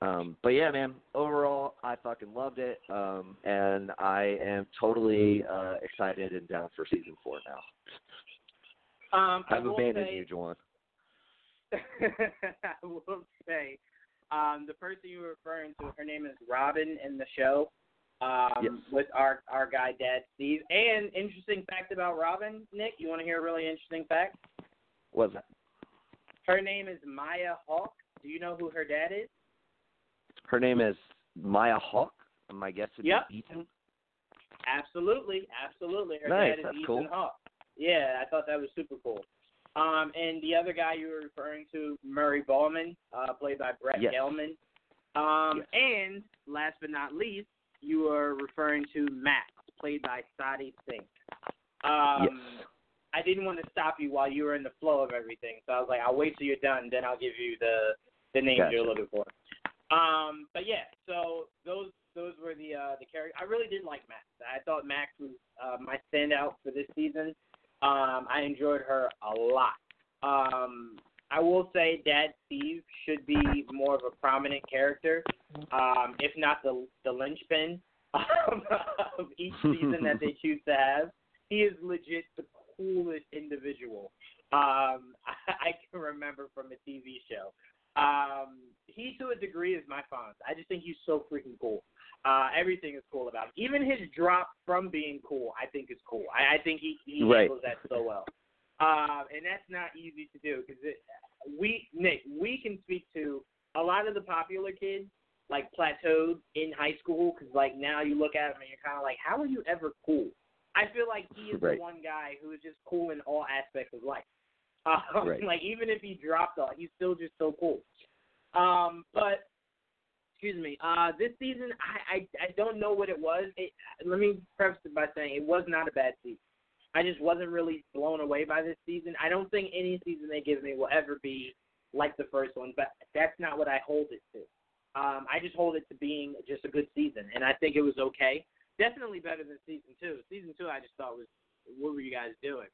Um, but yeah, man. Overall, I fucking loved it, um, and I am totally uh, excited and down for season four now. Um, I've abandoned say, you, Jawan. I will say, um, the person you were referring to, her name is Robin in the show. Um, Yes. with our our guy Dad Steve. And interesting fact about Robin, Nick. You want to hear a really interesting fact? What's that? Her name is Maya Hawke. Do you know who her dad is? Her name is Maya Hawke. My guess would Yep. be Ethan. Absolutely, absolutely. Her Nice, dad is that's Ethan cool. Hawke. Yeah, I thought that was super cool. Um, and the other guy you were referring to, Murray Bauman, uh, played by Brett Yes. Gelman. Um, Yes. and last but not least, you were referring to Max, played by Sadie Sink. Um, Yes. I didn't want to stop you while you were in the flow of everything, so I was like, I'll wait till you're done, then I'll give you the the names Gotcha. you're looking for. Um, but yeah, so those those were the uh, the characters. I really did like Max. I thought Max was uh, my standout for this season. Um, I enjoyed her a lot. Um, I will say that Steve should be more of a prominent character, um, if not the the linchpin um, of each season that they choose to have. He is legit the coolest individual um, I can remember from a TV show. Um, he, to a degree, is my font. I just think he's so freaking cool. Uh, everything is cool about him. Even his drop from being cool, I think is cool. I, I think he, he Right. handles that so well. Um, and that's not easy to do because we, Nick, we can speak to a lot of the popular kids like plateaued in high school because like now you look at him and you're kind of like, how are you ever cool? I feel like he is Right. the one guy who is just cool in all aspects of life. Um, Right. Like even if he dropped off, he's still just so cool. Um, but excuse me, uh, this season I, I I don't know what it was. It, let me preface it by saying it was not a bad season. I just wasn't really blown away by this season. I don't think any season they give me will ever be like the first one, but that's not what I hold it to. Um, I just hold it to being just a good season, and I think it was okay. Definitely better than season two. Season two, I just thought was, what were you guys doing?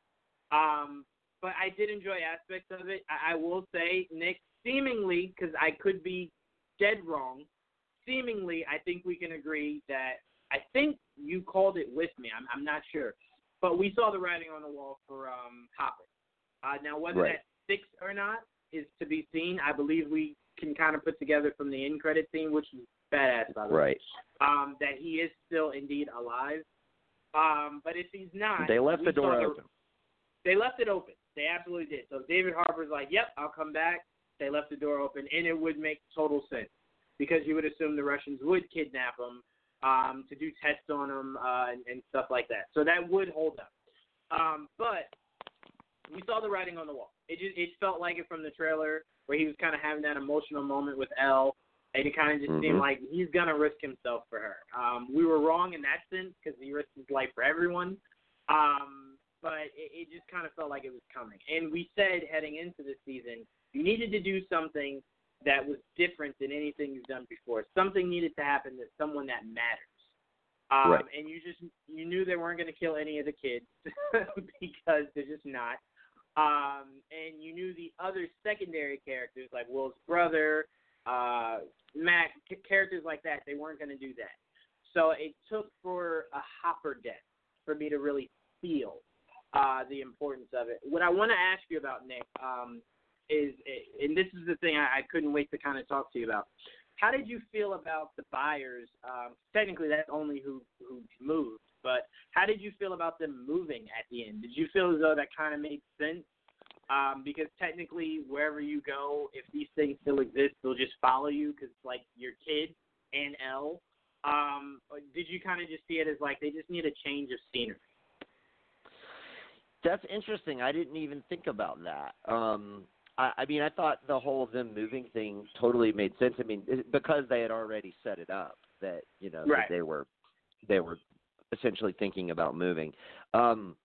Um, but I did enjoy aspects of it. I, I will say, Nick, seemingly, because I could be dead wrong, seemingly, I think we can agree that I think you called it with me. I'm, I'm not sure, but we saw the writing on the wall for um, Hopper. Uh, now, whether Right. that sticks or not is to be seen. I believe we can kind of put together from the end credit scene, which is badass, by the way, Right. um, that he is still indeed alive. Um, but if he's not, They left the door open. They left it open. They absolutely did. So David Harbour's like, "Yep, I'll come back." They left the door open, and it would make total sense because you would assume the Russians would kidnap him um, to do tests on him uh, and, and stuff like that. So that would hold up. Um, but we saw the writing on the wall. It just it felt like it from the trailer where he was kind of having that emotional moment with Elle, and it kind of just seemed Mhm. like he's gonna risk himself for her. Um, we were wrong in that sense because he risked his life for everyone. Um, but it, it just kind of felt like it was coming. And we said heading into the season, you needed to do something that was different than anything you've done before. Something needed to happen to someone that matters. Um, Right. And you just you knew they weren't going to kill any of the kids because they're just not. Um, and you knew the other secondary characters like Will's brother, uh, Mac, c- characters like that, they weren't going to do that. So it took for a Hopper death for me to really feel uh, the importance of it. What I want to ask you about, Nick, um, is, and this is the thing I, I couldn't wait to kind of talk to you about. How did you feel about the Byers? Um, technically, that's only who who moved, but how did you feel about them moving at the end? Did you feel as though that kind of made sense? Um, because technically, wherever you go, if these things still exist, they'll just follow you because it's like your kid and L. Um, did you kind of just see it as like they just need a change of scenery? That's interesting. I didn't even think about that. Um, I, I mean, I thought the whole of them moving thing totally made sense. I mean, because they had already set it up that you know Right. that they were they were essentially thinking about moving. Um,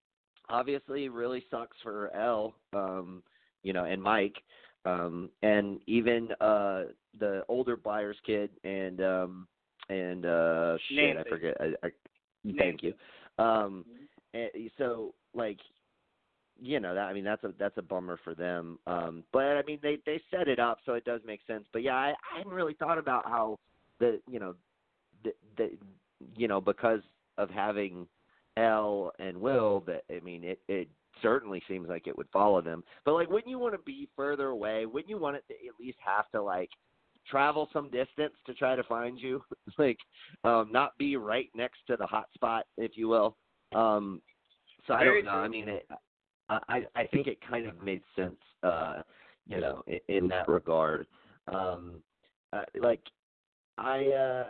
obviously, really sucks for L. Um, you know, and Mike, um, and even uh the older Byers kid and um and uh shit, Nancy. I forget. I, I, Nancy. thank you. Um, and so like you know that I mean that's a that's a bummer for them. Um, but I mean they they set it up so it does make sense. But yeah, I, I hadn't really thought about how the you know the, the you know because of having L and Will that I mean it it certainly seems like it would follow them. But like wouldn't you want to be further away? Wouldn't you want it to at least have to like travel some distance to try to find you? like um not be right next to the hot spot if you will. Um so I don't know. I mean it I I think it kind of made sense uh you know in, in that regard. Um uh, like I uh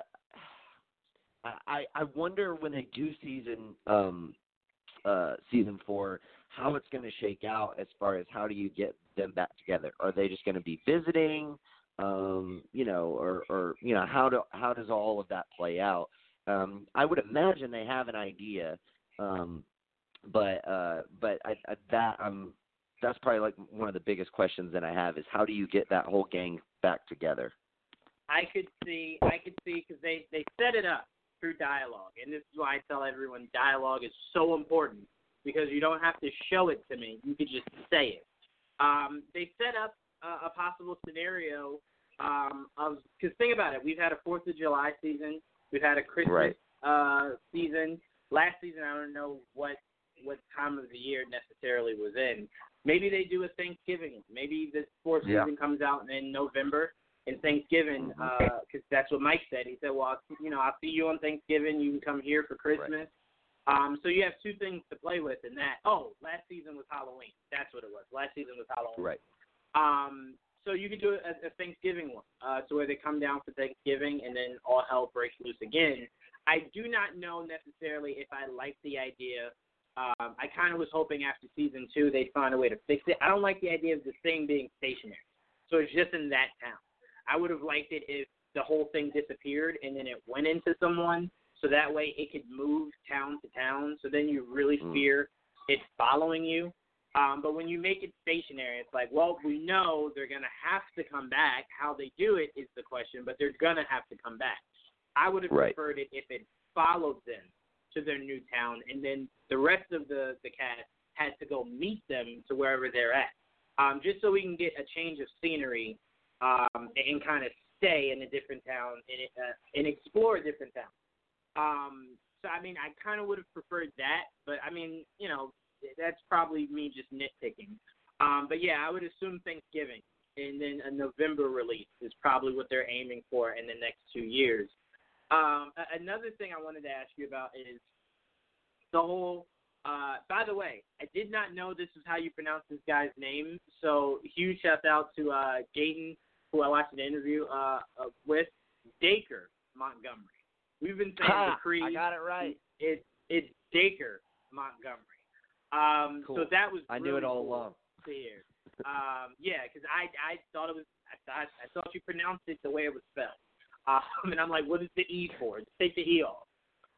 I I wonder when they do season um uh season 4 how it's going to shake out as far as how do you get them back together? Are they just going to be visiting um you know or or you know how do how does all of that play out? Um I would imagine they have an idea um but uh but I, I that um that's probably like one of the biggest questions that I have is how do you get that whole gang back together? I could see, I could see because they they set it up through dialogue, and this is why I tell everyone dialogue is so important because you don't have to show it to me; you could just say it. Um, they set up a, a possible scenario um, of because think about it, we've had a Fourth of July season, we've had a Christmas Right. uh, season. Last season, I don't know what what time of the year necessarily was in. Maybe they do a Thanksgiving. Maybe this fourth Yeah. season comes out in November and Thanksgiving, because that's what Mike said. He said, "Well, I'll, you know, I'll see you on Thanksgiving. You can come here for Christmas." Um, so you have two things to play with in that. Oh, last season was Halloween. That's what it was. Last season was Halloween. Right. Um, so you could do a, a Thanksgiving one, uh, to where they come down for Thanksgiving and then all hell breaks loose again. I do not know necessarily if I like the idea. Um, I kind of was hoping after season two they'd find a way to fix it. I don't like the idea of the thing being stationary, so it's just in that town. I would have liked it if the whole thing disappeared and then it went into someone, so that way it could move town to town. So then you really Mm. fear it following you. Um, but when you make it stationary, it's like, well, we know they're gonna have to come back. How they do it is the question, but they're gonna have to come back. I would have Right. preferred it if it followed them to their new town, and then the rest of the the cast had to go meet them to wherever they're at, um, just so we can get a change of scenery um, and, and kind of stay in a different town and uh, and explore a different town. Um, so I mean, I kind of would have preferred that, but I mean, you know, that's probably me just nitpicking. Um, but yeah, I would assume Thanksgiving, and then a November release is probably what they're aiming for in the next two years. Um, another thing I wanted to ask you about is the whole. Uh, by the way, I did not know this is how you pronounce this guy's name. So huge shout out to uh, Gayton, who I watched an interview uh, with, Dacre Montgomery. We've been saying Ha! the Creed. I got it right. It's it's Dacre Montgomery. Um, Cool. So that was I knew it all cool along. to hear. Um, yeah, because I I thought it was I thought I thought you pronounced it the way it was spelled. Um, and I'm like, what is the E for? Just take the E off.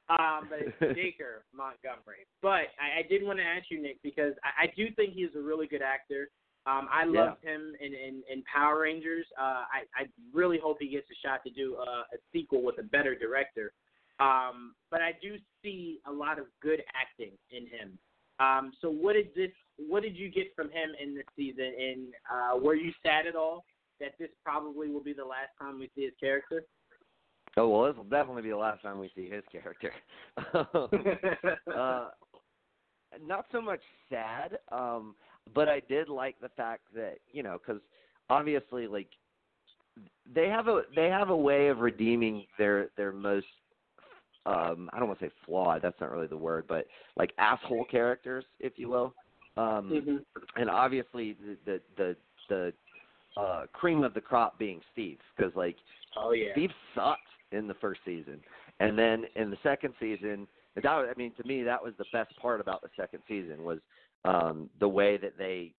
Um, but it's Dacre Montgomery. But I, I did want to ask you, Nick, because I, I do think he's a really good actor. Um, I Yeah. loved him in, in, in Power Rangers. Uh, I, I really hope he gets a shot to do uh, a sequel with a better director. Um, but I do see a lot of good acting in him. Um, so what did this? What did you get from him in this season? And uh, were you sad at all that this probably will be the last time we see his character? Oh well, this will definitely be the last time we see his character. uh, not so much sad, um, but I did like the fact that you know, because obviously, like they have a they have a way of redeeming their their most um I don't want to say flawed, that's not really the word, but like asshole characters, if you will. Um Mhm. and obviously the the the, the uh cream of the crop being Steve because like Oh yeah. Steve sucked in the first season, and then in the second season, that was, I mean, to me, that was the best part about the second season was um, the way that they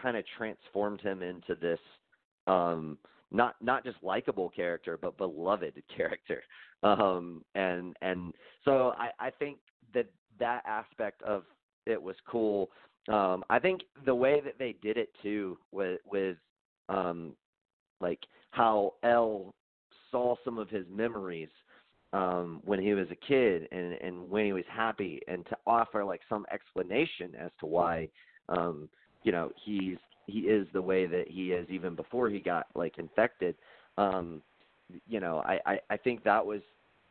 kind of transformed him into this um, not not just likable character, but beloved character. Um, and and so I, I think that that aspect of it was cool. Um, I think the way that they did it too with with um, like how L saw some of his memories um when he was a kid and and when he was happy and to offer like some explanation as to why um you know he's he is the way that he is even before he got like infected. Um you know i i, I think that was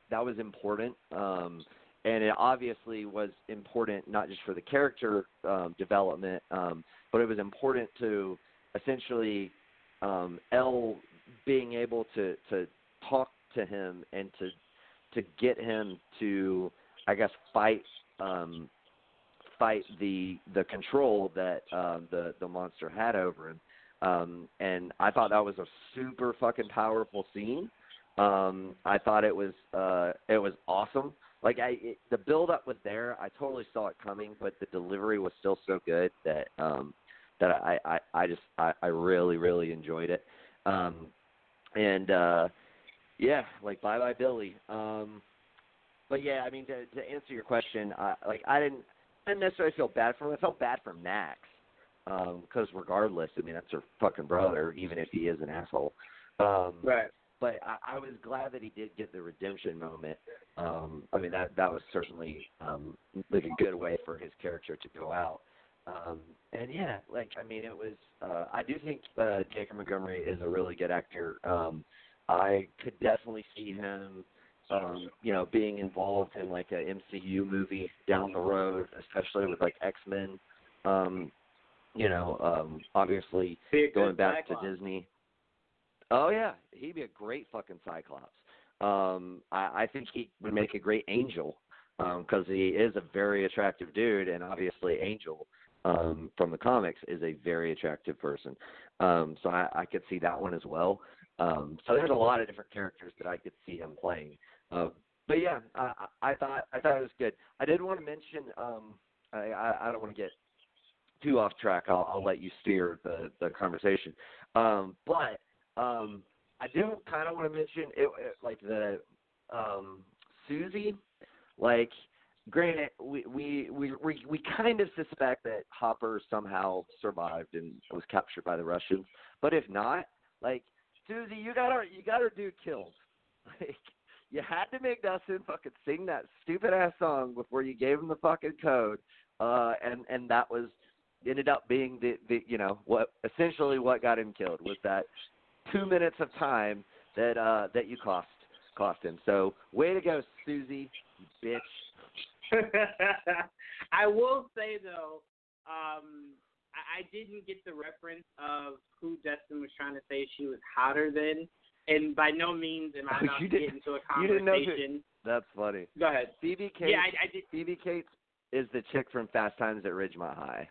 that was important um and it obviously was important not just for the character um development um but it was important to essentially um L being able to to talk to him and to to get him to I guess fight um fight the the control that um the the monster had over him. Um and I thought that was a super fucking powerful scene. Um I thought it was uh it was awesome. Like I it, the build up was there. I totally saw it coming, but the delivery was still so good that um that I I I just I I really really enjoyed it. Um and uh yeah, like bye bye Billy. Um but yeah, I mean to to answer your question, I like I didn't I didn't necessarily feel bad for him. I felt bad for Max. Um, because regardless, I mean that's her fucking brother, even if he is an asshole. Um Right. but I, I was glad that he did get the redemption moment. Um, I mean that that was certainly um, like a good way for his character to go out. Um, and yeah, like I mean, it was. Uh, I do think uh, Jacob Montgomery is a really good actor. Um, I could definitely see him, um, you know, being involved in like a MCU movie down the road, especially with like X Men. Um, you know, um, obviously going back Cyclops. to Disney. Oh yeah, he'd be a great fucking Cyclops. Um, I, I think he would make a great Angel because he is a very attractive dude, and obviously Angel um, from the comics is a very attractive person. Um, so I, I could see that one as well. Um, so there's a lot of different characters that I could see him playing. Uh, but yeah, I, I I thought I thought it was good. I did want to mention. Um, I, I, I don't want to get too off track. I'll, I'll let you steer the the conversation. Um, but um, I do kind of want to mention it, it like the um, Susie. Like, granted, we we we we, we kind of suspect that Hopper somehow survived and was captured by the Russians. But if not, like Susie, you got our you got our dude killed. Like, you had to make Dustin fucking sing that stupid ass song before you gave him the fucking code. Uh, and and that was ended up being the the you know what essentially what got him killed was that two minutes of time that uh that you cost cost him. So way to go, Susie, bitch. I will say though, um, I, I didn't get the reference of who Dustin was trying to say she was hotter than, and by no means am I not getting into a you didn't know who- conversation. That's funny. Go ahead. Phoebe Cates. Yeah, I, I did. Phoebe Cates is the chick from Fast Times at Ridgemont High.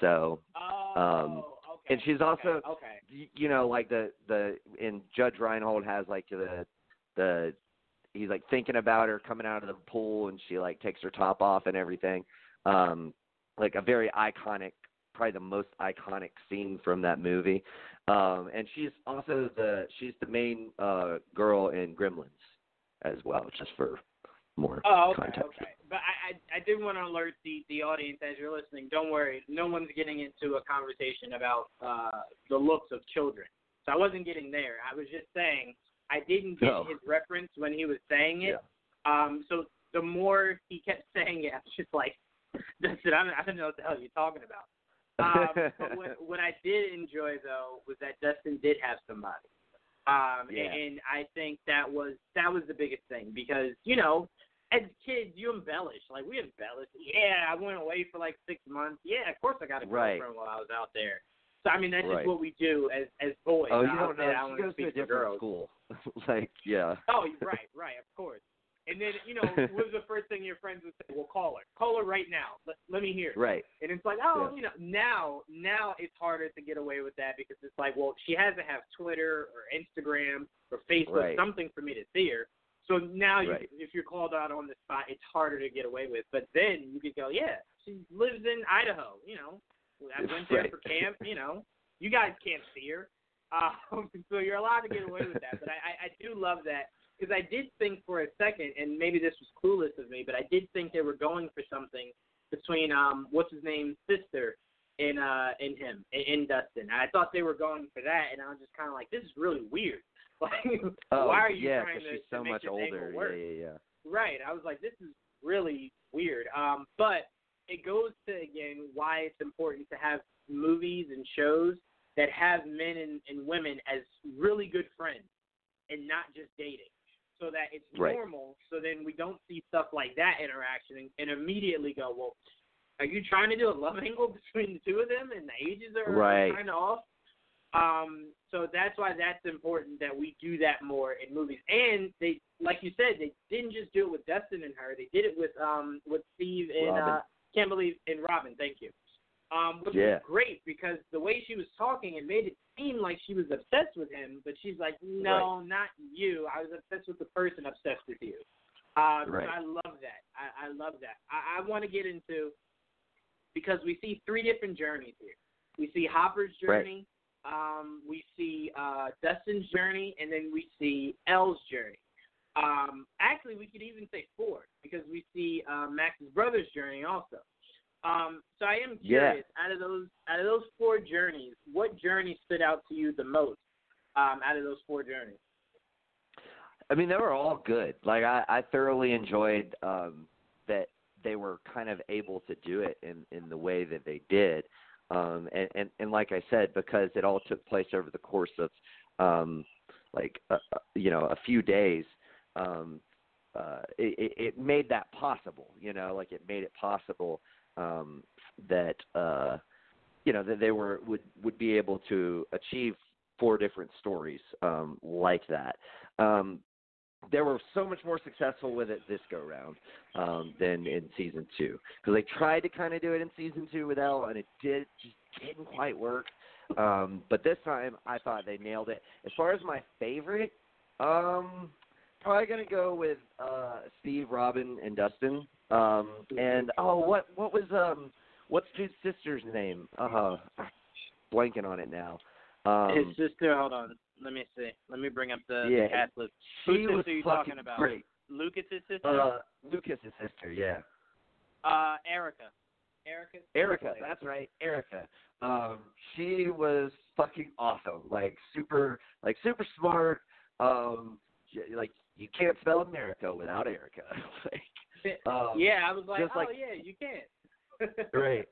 So, Oh, Um, okay. and she's also- okay, okay. y- you know, like the the in Judge Reinhold has like the the he's like thinking about her coming out of the pool and she like takes her top off and everything. Um, like a very iconic, probably the most iconic scene from that movie. Um, and she's also the she's the main uh girl in Gremlins as well, just for more Oh, okay, context. okay. But I, I, I did want to alert the, the audience as you're listening. Don't worry, no one's getting into a conversation about uh, the looks of children. So I wasn't getting there. I was just saying I didn't get No. his reference when he was saying it. Um, so the more he kept saying it, I was just like, Dustin, I don't, I don't know what the hell you're talking about. Um, but what, what I did enjoy though was that Dustin did have somebody. Um, Yeah. and, I think that was that was the biggest thing because you know as kids, you embellish. Like we embellish. Yeah, I went away for like six months. Yeah, of course I got a Right. girlfriend while I was out there. So I mean, that's Right. just what we do as as boys. Oh, you I'll don't know. I She goes to speak a to different girls. school. like, yeah. Oh, right, right, of course. And then you know, what was the first thing your friends would say? Well, call her. Call her right now. Let, let me hear. it. Right. And it's like, oh, Yeah. you know, now now it's harder to get away with that because it's like, well, she has to have Twitter or Instagram or Facebook, Right. something for me to see her. So now, you, Right. if you're called out on the spot, it's harder to get away with. But then you could go, yeah, she lives in Idaho. You know, I went there Right. for camp. You know, you guys can't see her, um, so you're allowed to get away with that. But I, I, I do love that because I did think for a second, and maybe this was clueless of me, but I did think they were going for something between um what's his name's sister and uh and him and, and Dustin. I thought they were going for that, and I was just kind of like, this is really weird. Like, Oh, why are you yeah, trying to, she's to so make much older. work? Yeah, yeah, yeah. Right. I was like, this is really weird. Um, but it goes to again why it's important to have movies and shows that have men and, and women as really good friends and not just dating. So that it's Right. normal. So then we don't see stuff like that interaction and, and immediately go, well, are you trying to do a love angle between the two of them and the ages are Right. kind of off? Um, so that's why that's important that we do that more in movies. And they, like you said, they didn't just do it with Dustin and her. They did it with um with Steve and Robin. uh, can't believe and Robin. Thank you. Um, which Yeah. was great because the way she was talking, it made it seem like she was obsessed with him. But she's like, no, not you. I was obsessed with the person obsessed with you. Um, Right. So I love that. I, I love that. I, I want to get into because we see three different journeys here. We see Hopper's Right. journey, um, we see uh, Dustin's journey, and then we see Elle's journey. Um, actually, we could even say four because we see uh, Max's brother's journey also. Um, so I am Yeah. curious out of those out of those four journeys, what journey stood out to you the most um, out of those four journeys? I mean, they were all good. Like I, I thoroughly enjoyed um, that they were kind of able to do it in in the way that they did. Um, and, and and like I said, because it all took place over the course of um, like uh, uh, you know a few days, um, uh, it, it it made that possible. You know, like it made it possible um, that uh, you know that they were would would be able to achieve four different stories um, like that. Um, they were so much more successful with it this go round um, than in season two because they tried to kind of do it in season two with Elle and it did just didn't quite work. Um, but this time I thought they nailed it. As far as my favorite, um, probably gonna go with uh, Steve, Robin, and Dustin. Um, and oh, what what was um what's dude's sister's name? Uh, huh. blanking on it now. Um, His sister. Hold on. Let me see. Let me bring up the, Yeah. the she Whose sister are you fucking talking about? great. Lucas's sister. Uh, Lucas's sister, yeah. uh, Erica. Erica. Erica, that's right, Erica. Um, she was fucking awesome. Like super, like super smart. Um, like you can't spell America without Erica. like, um, yeah, I was like, oh like- yeah, you can't. right.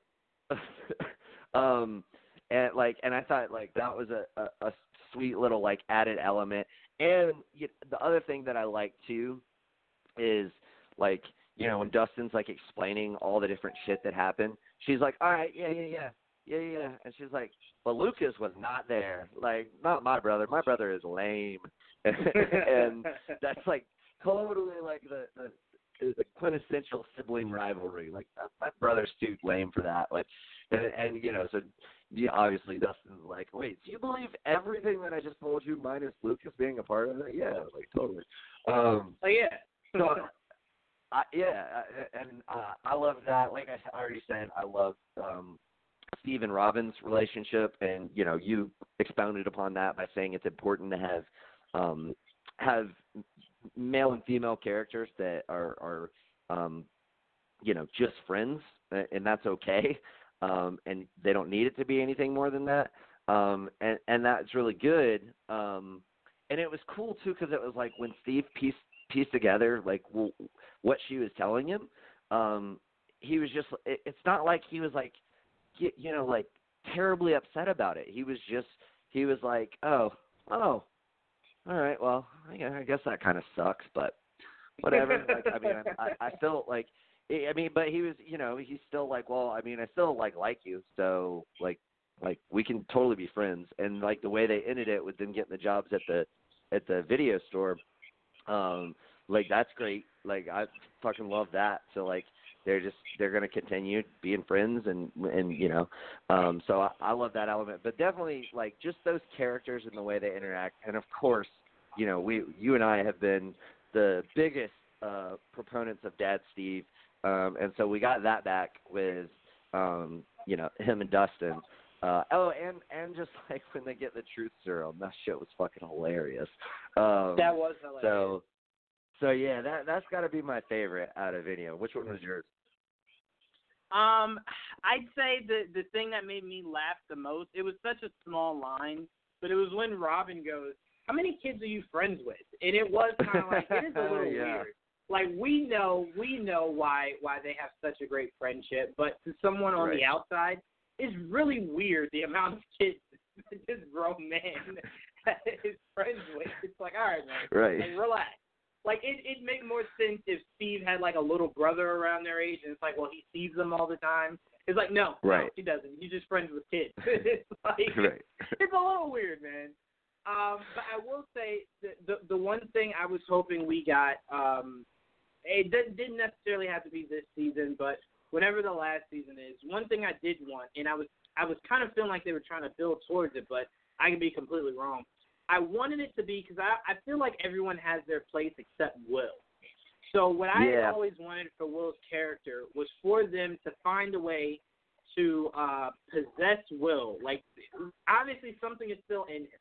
um, and like, and I thought like that was a, a, a sweet little like added element. And you, the other thing that I like too is like you know when Dustin's like explaining all the different shit that happened. She's like, all right, yeah, yeah, yeah. yeah, yeah. And she's like, but Lucas was not there. Like, not my brother. My brother is lame, and that's like totally like the the the quintessential sibling rivalry. Like my brother's too lame for that. Like, and, and you know, so yeah, obviously Dustin's like, wait, do you believe everything that I just told you, minus Lucas being a part of it? Yeah, like totally. Um, oh yeah. so, I, yeah, and uh, I love that. Like I already said, I love um, Steve and Robin's relationship, and you know, you expounded upon that by saying it's important to have um, have male and female characters that are are um, you know just friends, and that's okay. Um, and they don't need it to be anything more than that. Um, and and that's really good. Um, and it was cool too because it was like when Steve pieced pieced together like w- what she was telling him. Um, he was just. It, it's not like he was like, you know, like terribly upset about it. He was just. He was like, oh, oh, all right, well, I guess that kind of sucks, but whatever. like, I mean, I, I felt like, I mean, but he was, you know, he's still like, well, I mean, I still like like you, so like, like we can totally be friends. And like the way they ended it with them getting the jobs at the at the video store, um, like that's great. Like I fucking love that. So like they're just they're going to continue being friends and and you know um so I, I love that element but definitely like just those characters and the way they interact and of course you know we you and I have been the biggest uh proponents of Dad Steve um and so we got that back with um you know him and Dustin uh, oh, and and just like when they get the truth serum, that shit was fucking hilarious. Um, that was hilarious. So, so yeah, that that's got to be my favorite out of any of. Which one was yours? Um, I'd say the the thing that made me laugh the most. It was such a small line, but it was when Robin goes, "How many kids are you friends with?" And it was kind of like it is a little Yeah. weird. Like we know we know why why they have such a great friendship, but to someone on Right. the outside, it's really weird the amount of kids that this grown man is friends with. It's like, all right, man, Right. like relax. Like it it'd make more sense if Steve had like a little brother around their age and it's like, well, he sees them all the time. It's like, no, no, Right. he doesn't. He's just friends with kids. it's like right. it's a little weird, man. Um, but I will say the, the the one thing I was hoping we got, um, it didn't didn't necessarily have to be this season, but whenever the last season is, one thing I did want, and I was I was kind of feeling like they were trying to build towards it, but I could be completely wrong. I wanted it to be because I I feel like everyone has their place except Will. So what I Yeah. always wanted for Will's character was for them to find a way to uh possess Will. Like obviously something is still in him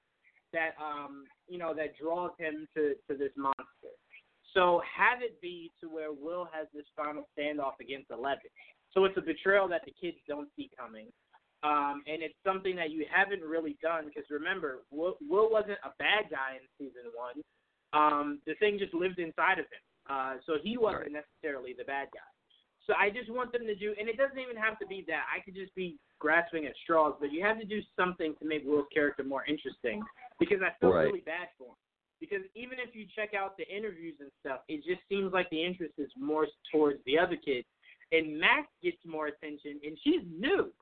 that um you know that draws him to to this monster. So have it be to where Will has this final standoff against Eleven. So it's a betrayal that the kids don't see coming. Um, and it's something that you haven't really done because remember, Will, Will wasn't a bad guy in season one. Um, the thing just lived inside of him, uh, so he wasn't necessarily the bad guy. So I just want them to do, and it doesn't even have to be that. I could just be grasping at straws, but you have to do something to make Will's character more interesting because I feel Right. really bad for him. Because even if you check out the interviews and stuff, it just seems like the interest is more towards the other kids, and Max gets more attention, and she's new.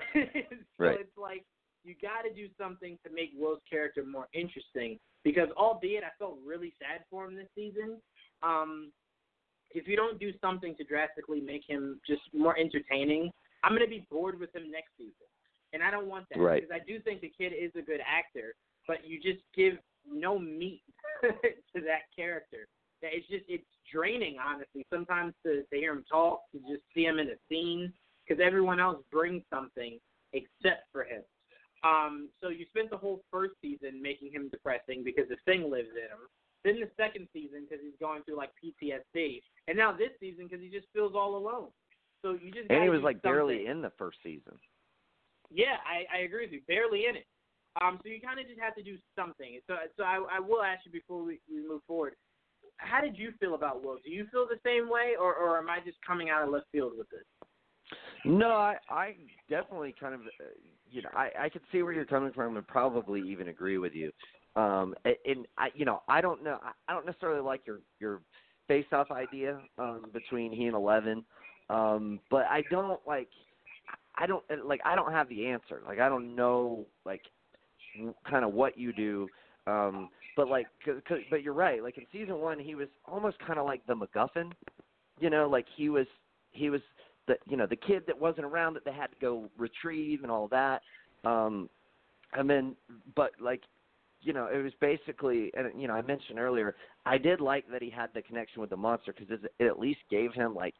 so Right. it's like you got to do something to make Will's character more interesting. Because albeit I felt really sad for him this season, um, if you don't do something to drastically make him just more entertaining, I'm going to be bored with him next season. And I don't want that Right. because I do think the kid is a good actor, but you just give no meat to that character. That It's just it's draining, honestly. Sometimes to, to hear him talk, to just see him in a scene, because everyone else brings something except for him. Um, so you spent the whole first season making him depressing because the thing lives in him. Then the second season because he's going through like PTSD, and now this season because he just feels all alone. So you just And he was like barely in the first season. Yeah, I, I agree with you. Barely in it. Um, so you kind of just have to do something. So, so I, I will ask you before we, we move forward. How did you feel about Will? Do you feel the same way, or, or am I just coming out of left field with this? No, I I definitely kind of you know I I could see where you're coming from and probably even agree with you. Um, and, I you know I don't know I, don't necessarily like your your face off idea um between he and Eleven, um, but I don't like I don't like I don't have the answer. Like I don't know like kind of what you do. Um, but like, cause, cause, but you're right. Like in season one, he was almost kind of like the MacGuffin. You know, like he was he was the you know the kid that wasn't around that they had to go retrieve and all that. Um, and then, but like, you know, it was basically, and you know, I mentioned earlier, I did like that he had the connection with the monster because it, it at least gave him like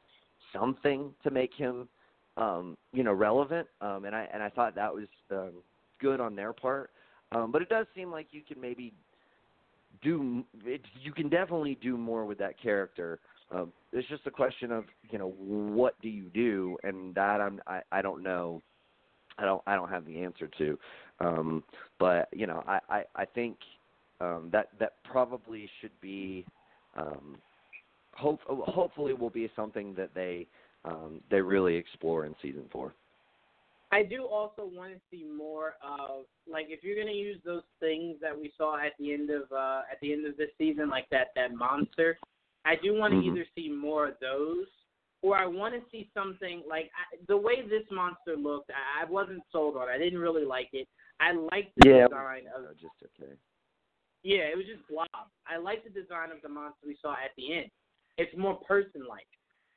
something to make him, um, you know, relevant. Um, and I and I thought that was um, good on their part. Um, but it does seem like you can maybe do it, you can definitely do more with that character. Um, it's just a question of you know what do you do, and that I'm I, I don't know. I don't I don't have the answer to, um, but you know I I, I think um, that that probably should be um, hope hopefully will be something that they um, they really explore in season four. I do also want to see more of like if you're gonna use those things that we saw at the end of uh at the end of this season, like that that monster. I do want to Mhm. either see more of those, or I want to see something like I, the way this monster looked. I, I wasn't sold on. it. I didn't really like it. I liked the Yeah, design of uh, just okay. yeah, it was just blob. I like the design of the monster we saw at the end. It's more person like.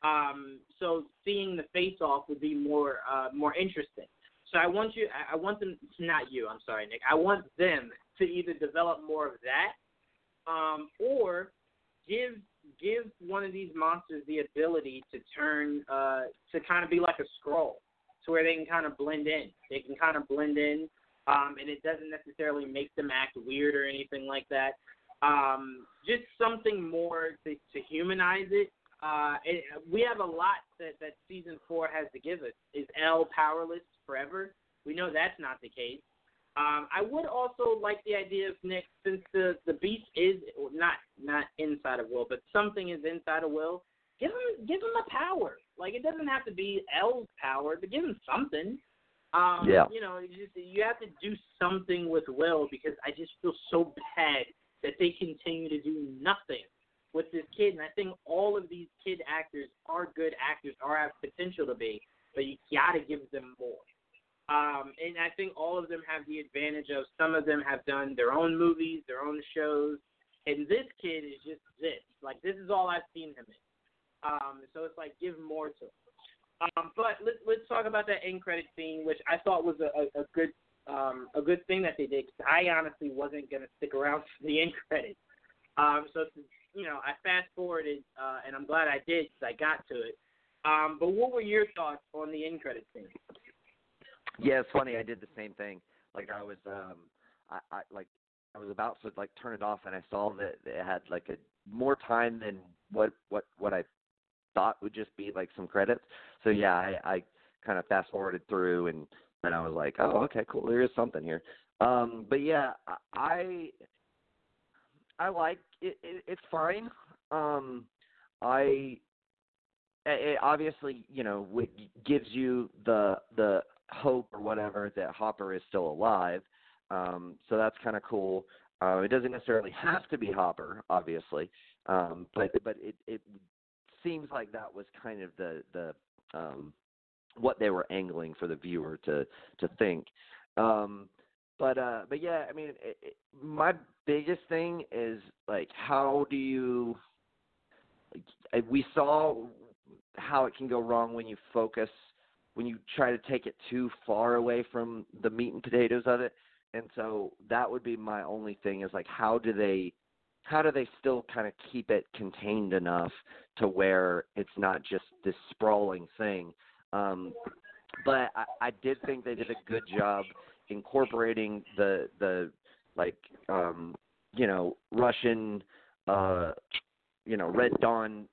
Um, so seeing the face off would be more uh, more interesting. So I want you I I want them not you, I'm sorry, Nick. I want them to either develop more of that, um, or give give one of these monsters the ability to turn uh, to kind of be like a Skrull, to where they can kind of blend in. They can kind of blend in, um, and it doesn't necessarily make them act weird or anything like that. Um, just something more to, to humanize it. Uh, it. We have a lot that, that season four has to give us. Is El powerless forever? We know that's not the case. Um, I would also like the idea of Nick, since the the beast is not not inside of Will, but something is inside of Will. Give him give him a power. Like it doesn't have to be El's power, but give him something. Um, Yeah. You know, you just you have to do something with Will because I just feel so bad that they continue to do nothing with this kid. And I think all of these kid actors are good actors or have potential to be, but you got to give them more. Um, and I think all of them have the advantage of some of them have done their own movies, their own shows, and this kid is just this. Like this is all I've seen him in. Um, so it's like give more to him. Um, but let's let's talk about that end credit scene, which I thought was a, a, a good um, a good thing that they did. Cause I honestly wasn't gonna stick around for the end credits. Um, so you know, I fast forwarded, uh, and I'm glad I did because I got to it. Um, but what were your thoughts on the end credit scene? Yeah, it's funny. I did the same thing. Like I was, um, I, I like I was about to like turn it off, and I saw that it had like a more time than what what what I thought would just be like some credits. So yeah, I, I kind of fast forwarded through, and then I was like, oh, okay, cool. There is something here. Um, but yeah, I I like it. it it's fine. Um, I it obviously you know gives you the the hope or whatever that Hopper is still alive. Um, so that's kind of cool. Uh, it doesn't necessarily have to be Hopper, obviously, um, but but it it seems like that was kind of the the um, what they were angling for the viewer to to think. Um, but uh, but yeah, I mean, it, it, my biggest thing is like, how do you? Like, we saw how it can go wrong when you focus when you try to take it too far away from the meat and potatoes of it. And so that would be my only thing is like how do they how do they still kind of keep it contained enough to where it's not just this sprawling thing. Um but I, I did think they did a good job incorporating the the like um you know Russian uh you know Red Dawn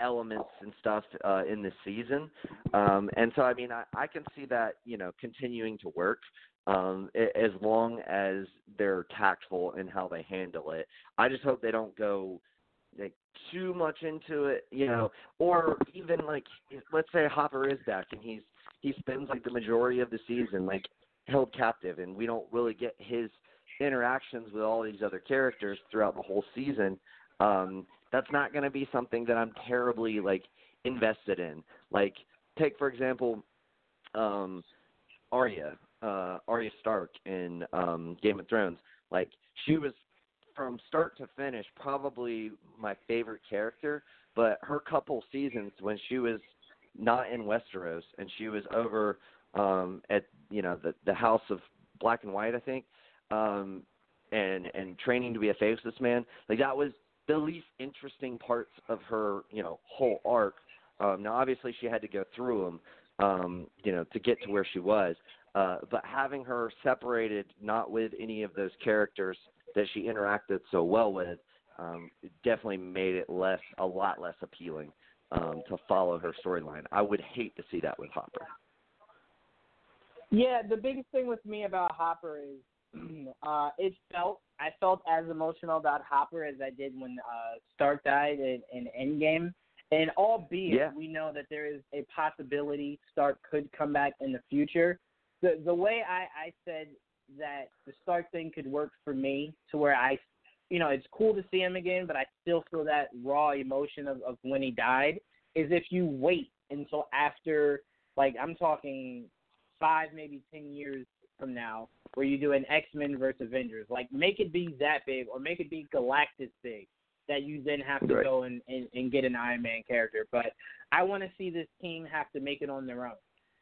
elements and stuff uh, in this season. Um, and so, I mean, I, I can see that you know continuing to work um, as long as they're tactful in how they handle it. I just hope they don't go like too much into it, you know, or even like let's say Hopper is back and he's he spends like the majority of the season like held captive, and we don't really get his interactions with all these other characters throughout the whole season. Um, that's not going to be something that I'm terribly like invested in. Like take for example, um Arya, uh Arya Stark in um Game of Thrones. Like she was from start to finish probably my favorite character, but her couple seasons when she was not in Westeros and she was over um at you know the the House of Black and White I think um and and training to be a faceless man like that was the least interesting parts of her you know whole arc. Um now obviously she had to go through them um you know to get to where she was. Uh but having her separated not with any of those characters that she interacted so well with um definitely made it less a lot less appealing um to follow her storyline. I would hate to see that with hopper. Yeah, the biggest thing with me about Hopper is uh it felt I felt as emotional about Hopper as I did when uh Stark died in, in Endgame. And albeit Yeah. we know that there is a possibility Stark could come back in the future, the the way I, I said that the Stark thing could work for me to where I you know, it's cool to see him again, but I still feel that raw emotion of, of when he died is if you wait until after like I'm talking five, maybe ten years from now, where you do an X Men versus Avengers. Like make it be that big, or make it be Galactus big, that you then have to Right. go and, and and get an Iron Man character. But I want to see this team have to make it on their own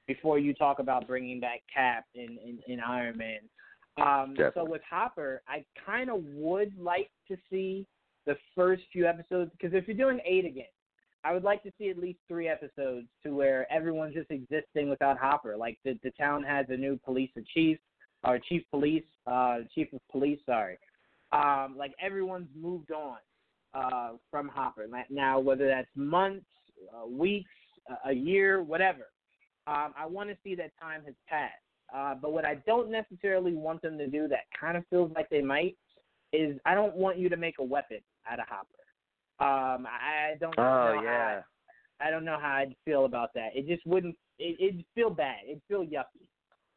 before you talk about bringing back Cap and and, and Iron Man. Um, so with Hopper, I kind of would like to see the first few episodes because if you're doing eight again, I would like to see at least three episodes to where everyone's just existing without Hopper. Like the the town has a new police chief, or chief police, uh, chief of police. Sorry, um, like everyone's moved on uh, from Hopper. Now, whether that's months, uh, weeks, a year, whatever, um, I want to see that time has passed. Uh, but what I don't necessarily want them to do that kind of feels like they might is I don't want you to make a weapon out of Hopper. Um, I I don't know oh how yeah I don't know how I'd feel about that. It just wouldn't. It, it'd feel bad. It'd feel yucky.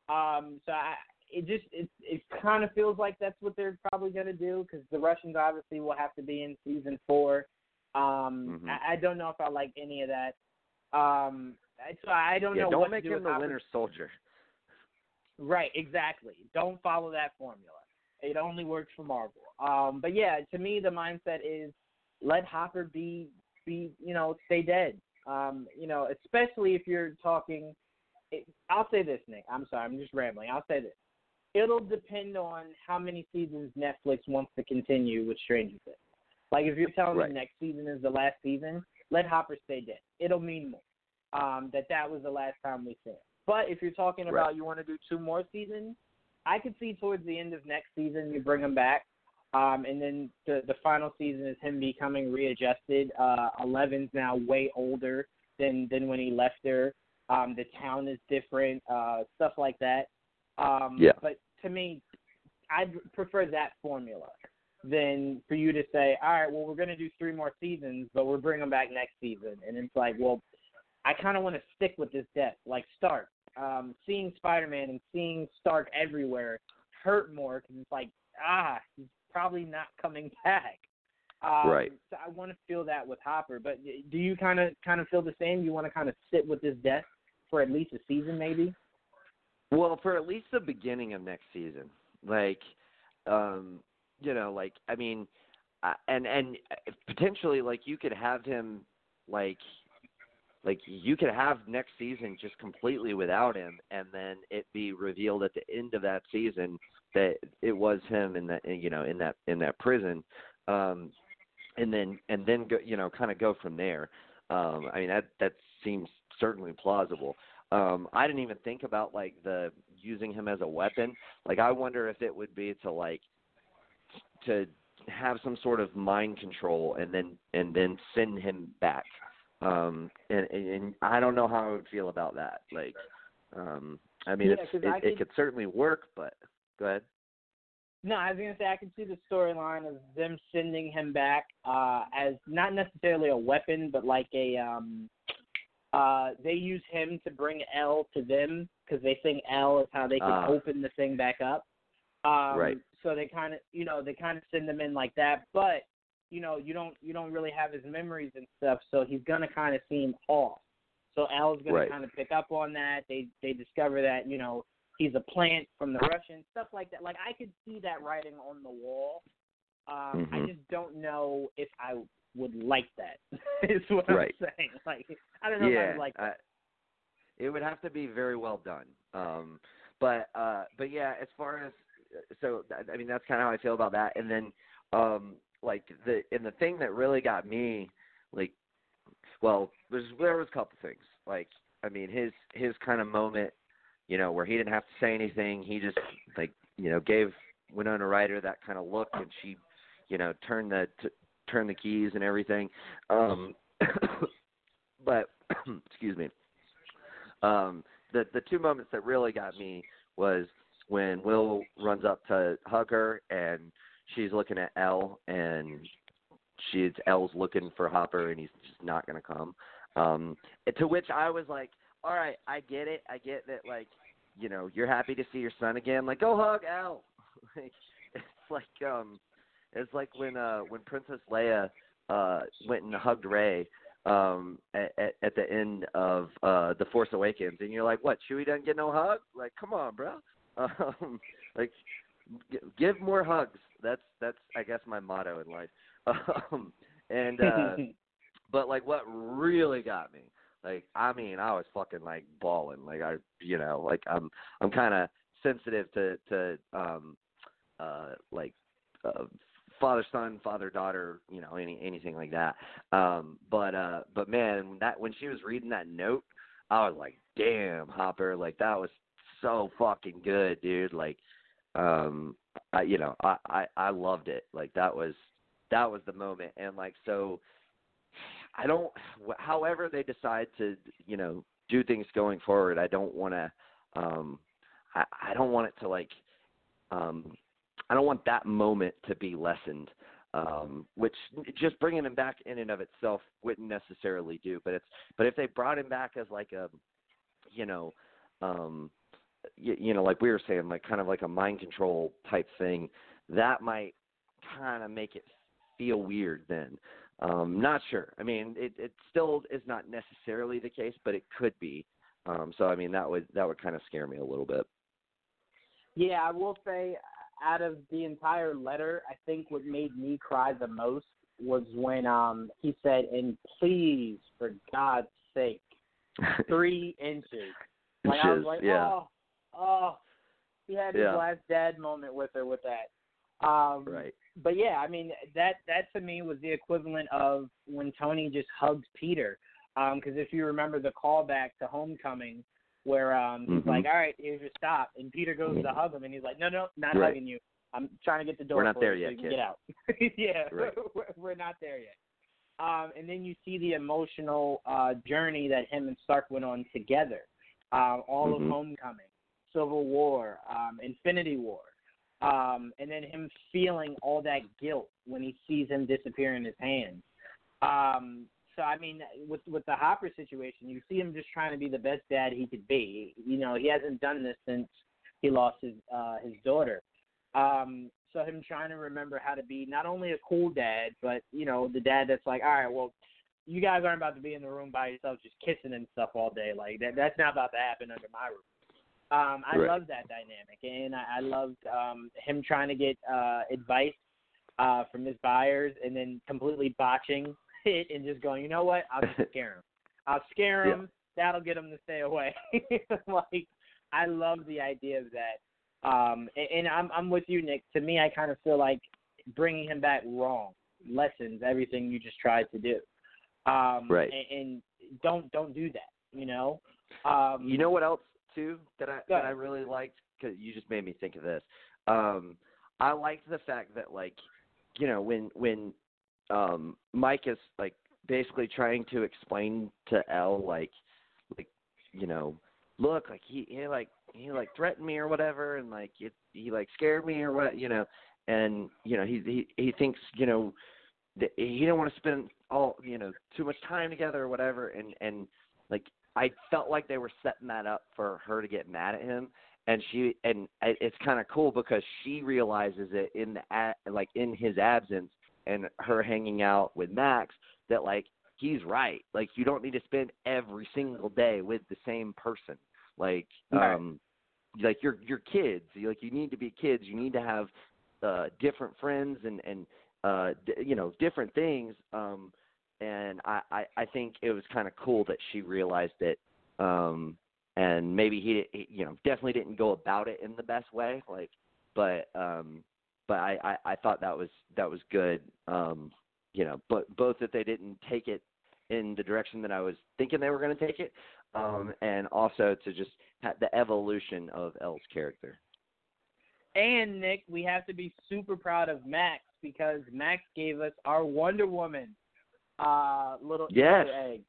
Um, so I, it just it it kind of feels like that's what they're probably gonna do because the Russians obviously will have to be in season four. Um, Mhm. I, I don't know if I like any of that. Um, so I don't yeah know don't what make to do him the winter soldier Right, exactly. Don't follow that formula. It only works for Marvel. Um, but yeah, to me, the mindset is let Hopper be, be you know, stay dead. Um, you know, especially if you're talking. It, I'll say this, Nick. I'm sorry, I'm just rambling. I'll say this. It'll depend on how many seasons Netflix wants to continue with Stranger Things. Like if you're telling Right. me next season is the last season, let Hopper stay dead. It'll mean more. Um, that that was the last time we saw. But if you're talking Right. about you want to do two more seasons, I could see towards the end of next season you bring him back, um, and then the the final season is him becoming readjusted. Uh, Eleven's now way older than than when he left her. Um, the town is different, uh, stuff like that. Um, Yeah. But to me, I'd prefer that formula than for you to say, all right, well, we're going to do three more seasons, but we're bringing him back next season. And it's like, well, I kind of want to stick with this death, like Stark. Um, seeing Spider-Man and seeing Stark everywhere hurt more because it's like, ah, he's probably not coming back. Um, Right. So I want to feel that with Hopper. But do you kind of kind of feel the same? You want to kind of sit with this death for at least a season, maybe? Well, for at least the beginning of next season, like, um, you know, like I mean, uh, and and uh, potentially like you could have him, like, like you could have next season just completely without him, and then it be revealed at the end of that season that it was him in that you know in that in that prison, um, and then and then go you know kind of go from there. Um, I mean that that seems certainly plausible. Um, I didn't even think about like the using him as a weapon. Like I wonder if it would be to like to have some sort of mind control and then and then send him back. Um, and, and I don't know how I would feel about that. Like, um, I mean, Yeah, it, I it could certainly work, but go ahead. No, I was gonna say I can see the storyline of them sending him back uh, as not necessarily a weapon, but like a um, uh, they use him to bring El to them because they think El is how they can Ah. open the thing back up. Um, Right. So they kind of, you know, they kind of send him in like that, but you know, you don't you don't really have his memories and stuff, so he's gonna kind of seem off. So El's gonna Right. kind of pick up on that. They they discover that you know he's a plant from the Russians, stuff like that. Like I could see that writing on the wall. Um, I Mhm. just don't know if I would like that. is what Right. I'm saying. Like I don't know if I would like that. I, it would have to be very well done. Um, but uh, but yeah, as far as so, I mean, that's kind of how I feel about that. And then um, like the and the thing that really got me, like, well, there's there was a couple things. Like, I mean, his his kind of moment, you know, where he didn't have to say anything. He just like you know gave Winona Ryder that kind of look, and she, you know, turned the t- turned the keys and everything. Um, but excuse me. Um, the the two moments that really got me was when Will runs up to hug her and she's looking at El and she's El's looking for Hopper and he's just not gonna come. Um, to which I was like, all right, I get it. I get that like, you know, you're happy to see your son again. Like, go hug El. like, it's like um, it's like when uh when Princess Leia uh went and hugged Rey um at, at at the end of uh the Force Awakens and you're like what Chewie doesn't get no hug like come on bro um like g- give more hugs that's that's I guess my motto in life um and uh but like what really got me like I mean I was fucking like bawling. Like I you know like I'm I'm kind of sensitive to to um uh like uh father son father daughter you know any anything like that. Um but uh but man that when she was reading that note i was like damn hopper like that was so fucking good dude. Like um i you know i i i loved it. Like that was that was the moment. And like so i don't however they decide to you know do things going forward i don't want to um i i don't want it to like um I don't want that moment to be lessened, um, which just bringing him back in and of itself wouldn't necessarily do. But it's but if they brought him back as like a, you know, um, you, you know, like we were saying, like kind of like a mind control type thing, that might kind of make it feel weird. Then, um, not sure. I mean, it it still is not necessarily the case, but it could be. Um, so I mean, that would that would kind of scare me a little bit. Yeah, I will say, out of the entire letter, I think what made me cry the most was when um he said, "And please, for God's sake, three inches." Like I was Inches, like, yeah. "Oh, oh." He had his Yeah. last dad moment with her with that. Um, Right. But yeah, I mean that that to me was the equivalent of when Tony just hugged Peter. Because if you remember the callback to Homecoming, where um he's Mhm. like, "All right, here's your stop," and Peter goes to hug him, and he's like, "No, no, not Right. hugging you. I'm trying to get the door. We're not there so yet, you can kid." Get out. yeah, Right. we're, we're not there yet. Um, and then you see the emotional uh, journey that him and Stark went on together. Um, all Mhm. of Homecoming, Civil War, um, Infinity War, um, and then him feeling all that guilt when he sees him disappear in his hands. Um, so I mean, with with the Hopper situation, you see him just trying to be the best dad he could be. You know, he hasn't done this since he lost his uh, his daughter. Um, so him trying to remember how to be not only a cool dad, but you know, the dad that's like, all right, well, you guys aren't about to be in the room by yourselves just kissing and stuff all day. Like that that's not about to happen under my roof. Um, I Right. love that dynamic, and I, I loved um, him trying to get uh, advice uh, from his Byers, and then completely botching it and just going, you know what? I'll just scare him. I'll scare Yeah. him. That'll get him to stay away. like I love the idea of that. Um, and, and I'm I'm with you, Nick. To me, I kind of feel like bringing him back wrong lessens everything you just tried to do. Um, Right. And, and don't don't do that. You know. Um, You know what else too that I that I really liked because you just made me think of this. Um, I liked the fact that like, you know, when when um Mike is like basically trying to explain to El like like you know look like he he like he like threatened me or whatever and like it, he like scared me or what you know and you know he he he thinks you know that he don't want to spend all you know too much time together or whatever and and like I felt like they were setting that up for her to get mad at him and she and it's kind of cool because she realizes it in the like in his absence and her hanging out with Max that like he's right. Like you don't need to spend every single day with the same person. Like Right. um like you're you're kids. Like you need to be kids. You need to have uh different friends and and uh d- you know different things um and I I I think it was kind of cool that she realized it um and maybe he, he you know definitely didn't go about it in the best way like but um but I, I I thought that was that was good um you know but both that they didn't take it in the direction that I was thinking they were going to take it um and also to just ha- the evolution of El's character. And Nick, we have to be super proud of Max because Max gave us our Wonder Woman uh little Yes. Easter egg.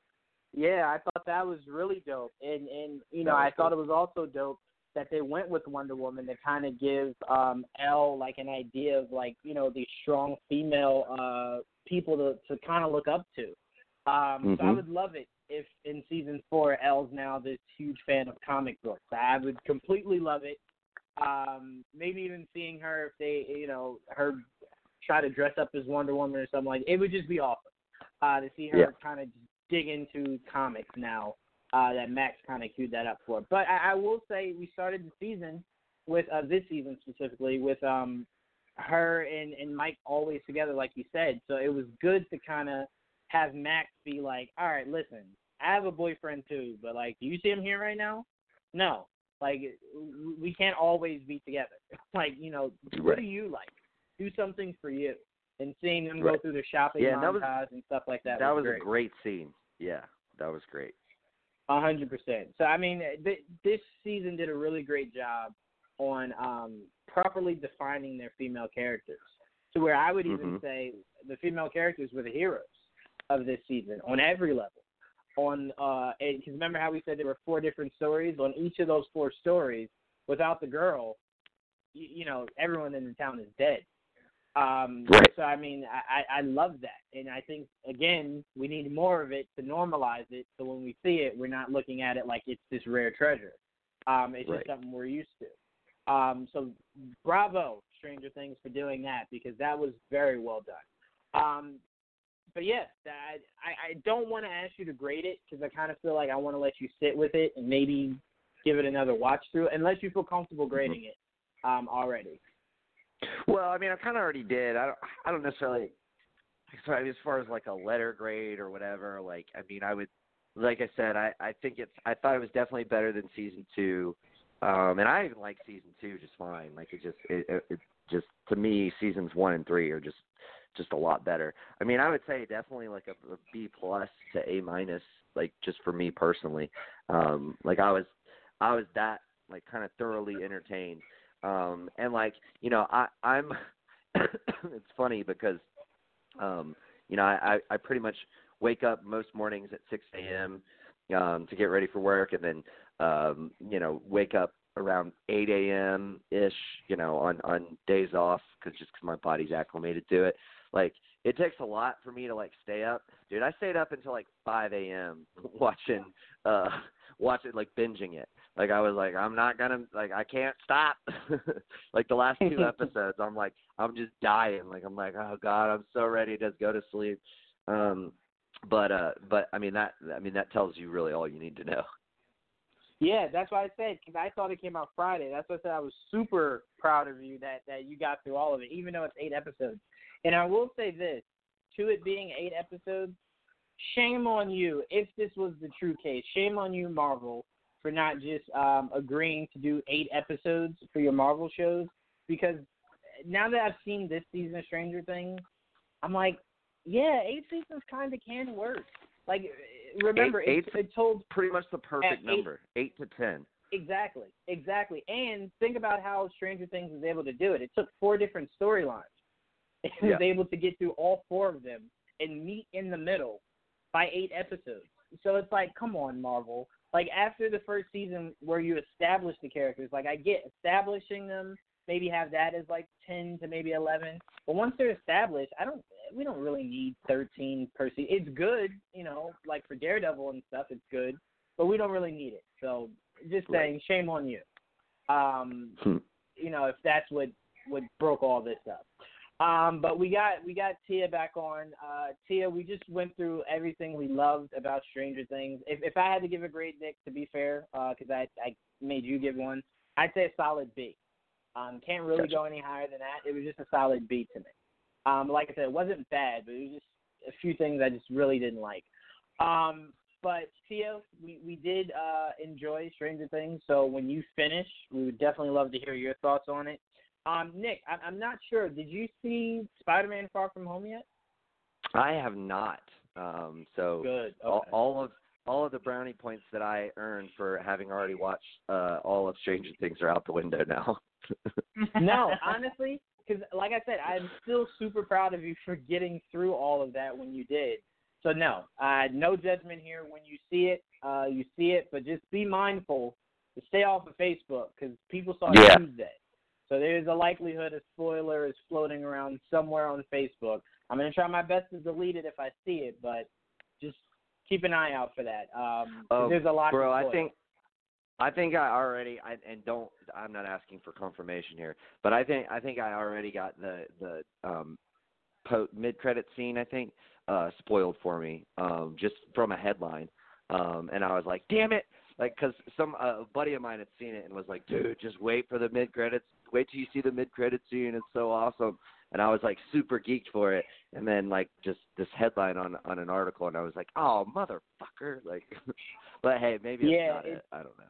Yeah, I thought that was really dope. And and you know, I thought it was also dope that they went with Wonder Woman to kind of give um El like an idea of like, you know, these strong female uh people to to kind of look up to. Um so I Mhm. would love it if in season 4 El's now this huge fan of comic books. I would completely love it um maybe even seeing her if they you know her try to dress up as Wonder Woman or something like it would just be awesome uh to see her Yeah. kind of dig into comics now uh that Max kind of cued that up for but I, I will say we started the season with uh this season specifically with um her and and Mike always together like you said so it was good to kind of have Max be like all right listen I have a boyfriend too but like do you see him here right now no like we can't always be together. Like you know, what do you like? Do something for you. And seeing them go through the shopping Yeah, and that was- montage and stuff like that. that was was a great scene yeah that was great A hundred percent. So I mean, th- this season did a really great job on um, properly defining their female characters. To where I would even Mhm. say the female characters were the heroes of this season on every level. On uh, because remember how we said there were four different stories. On each of those four stories, without the girl, you, you know, everyone in the town is dead. Um, Right. So I mean, I, I I love that, and I think again we need more of it to normalize it. So when we see it, we're not looking at it like it's this rare treasure. Um, it's Right. just something we're used to. Um, so bravo, Stranger Things, for doing that because that was very well done. Um, but yeah, that, I I don't want to ask you to grade it because I kind of feel like I want to let you sit with it and maybe give it another watch through, unless you feel comfortable grading it um, already. Well, I mean, I kind of already did. I don't. I don't necessarily. So as far as like a letter grade or whatever, like I mean, I would, like I said, I I think it's. I thought it was definitely better than season two, um, and I even like season two just fine. Like it just, it, it, just to me, seasons one and three are just, just a lot better. I mean, I would say definitely like a, a B plus to A minus, like just for me personally. Um, like I was, I was that like kind of thoroughly entertained um and like you know i i'm it's funny because um you know i i pretty much wake up most mornings at six am um to get ready for work and then um you know wake up around eight am ish you know on on days off because just because my body's acclimated to it. Like it takes a lot for me to like stay up. Dude i stayed up until like five am watching uh watching like binging it like I was like, I'm not gonna like I can't stop. like the last two episodes, I'm like I'm just dying. Like I'm like, oh god, I'm so ready to just go to sleep. Um, but uh, but I mean that I mean that tells you really all you need to know. Yeah, that's why I said because I thought it came out Friday. That's why I said I was super proud of you that that you got through all of it, even though it's eight episodes. And I will say this: to it being eight episodes, shame on you if this was the true case. Shame on you, Marvel, for not just um, agreeing to do eight episodes for your Marvel shows. Because now that I've seen this season of Stranger Things, I'm like, yeah, eight seasons kind of can work. Like, remember, Eight- it, it told Pretty much the perfect eight- number, eight to ten. Exactly, exactly. And think about how Stranger Things was able to do it. It took four different storylines. It was Yeah. able to get through all four of them and meet in the middle by eight episodes. So it's like, come on, Marvel. Like after the first season where you establish the characters, like I get establishing them, maybe have that as like ten to maybe eleven. But once they're established, I don't we don't really need thirteen per season. It's good, you know, like for Daredevil and stuff, it's good. But we don't really need it. So just Right. saying, shame on you. Um, Hmm. you know, if that's what what broke all this up. Um, but we got we got Tia back on. Uh, Tia, we just went through everything we loved about Stranger Things. If if I had to give a grade, Nick, to be fair, because I I made you give one, I'd say a solid B. Um, can't really Gotcha. go any higher than that. It was just a solid B to me. Um, like I said, it wasn't bad, but it was just a few things I just really didn't like. Um, but Tia, we we did uh, enjoy Stranger Things. So when you finish, we would definitely love to hear your thoughts on it. Um, Nick, I, I'm not sure. Did you see Spider-Man: Far From Home yet? I have not. Um, so Good. all, all of all of the brownie points that I earned for having already watched uh, all of Stranger Things are out the window now. no, honestly, because like I said, I'm still super proud of you for getting through all of that when you did. So no, uh, no judgment here. When you see it, uh, you see it, but just be mindful to stay off of Facebook because people saw Yeah. Tuesday. So there's a likelihood a spoiler is floating around somewhere on Facebook. I'm gonna try my best to delete it if I see it, but just keep an eye out for that. Um, Oh, there's a lot. Bro, I think I think I already I, and don't I'm not asking for confirmation here, but I think I think I already got the the um po- mid credit scene I think uh spoiled for me um just from a headline. Um and I was like, "Damn it." Like cuz some uh, a buddy of mine had seen it and was like, "Dude, just wait for the mid credits. Wait till you see the mid credit scene. It's so awesome." And I was like super geeked for it. And then like just this headline on on an article and I was like, "Oh, motherfucker." Like but hey, maybe it's not it-. I don't know.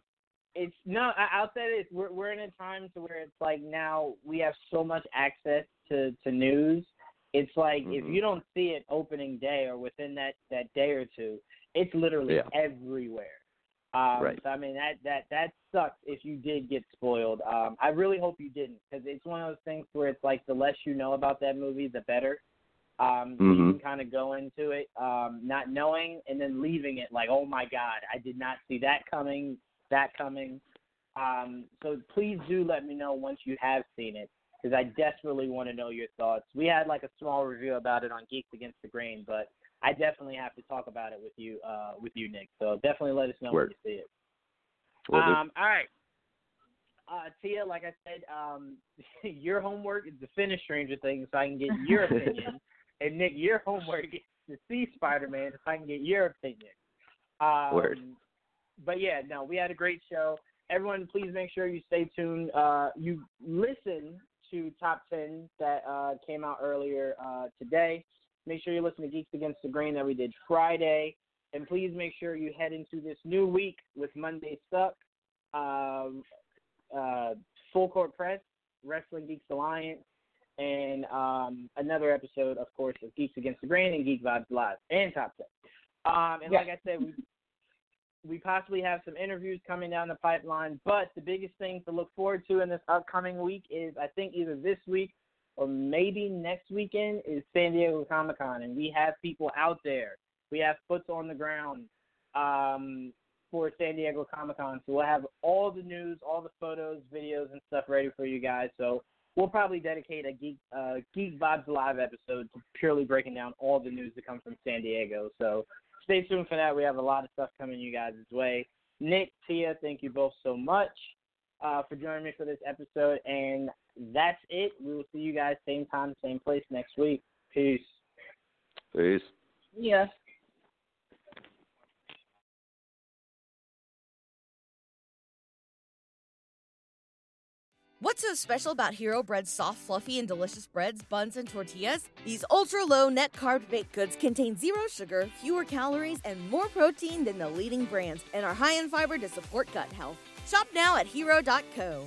it's no I, i'll say this we're we're in a time to where it's like now we have so much access to to news it's like if Mhm. you don't see it opening day or within that that day or two it's literally Yeah. everywhere um Right. so i mean that that that sucks if you did get spoiled. Um i really hope you didn't because it's one of those things where it's like the less you know about that movie the better. Um so you can kind of go into it um not knowing and then leaving it like oh my god i did not see that coming that coming. Um so please do let me know once you have seen it because i desperately want to know your thoughts. We had like a small review about it on geeks against the grain but i definitely have to talk about it with you uh with you nick so definitely let us know Word. when you see it um, all right. Uh, Tia, like I said, um, your homework is to finish Stranger Things so I can get your opinion. and Nick, your homework is to see Spider Man so I can get your opinion. Um, Word. But yeah, no, we had a great show. Everyone, please make sure you stay tuned. Uh, you listen to Top 10 that uh, came out earlier uh, today. Make sure you listen to Geeks Against the Grain that we did Friday. And please make sure you head into this new week with Monday Suck, um, uh, Full Court Press, Wrestling Geeks Alliance, and um, another episode, of course, of Geeks Against the Grain and Geek Vibes Live and Top 10. Um, and Yeah. like I said, we we possibly have some interviews coming down the pipeline, but the biggest thing to look forward to in this upcoming week is I think either this week or maybe next weekend is San Diego Comic Con, and we have people out there. We have foots on the ground um, for San Diego Comic Con, so we'll have all the news, all the photos, videos, and stuff ready for you guys. So we'll probably dedicate a Geek uh, Geek Vibes Live episode to purely breaking down all the news that comes from San Diego. So stay tuned for that. We have a lot of stuff coming you guys' way. Nick, Tia, thank you both so much uh, for joining me for this episode. And that's it. We will see you guys same time, same place next week. Peace. Peace. Yeah. What's so special about Hero Bread's soft, fluffy, and delicious breads, buns, and tortillas? These ultra low net carb baked goods contain zero sugar, fewer calories, and more protein than the leading brands, and are high in fiber to support gut health. Shop now at hero.co.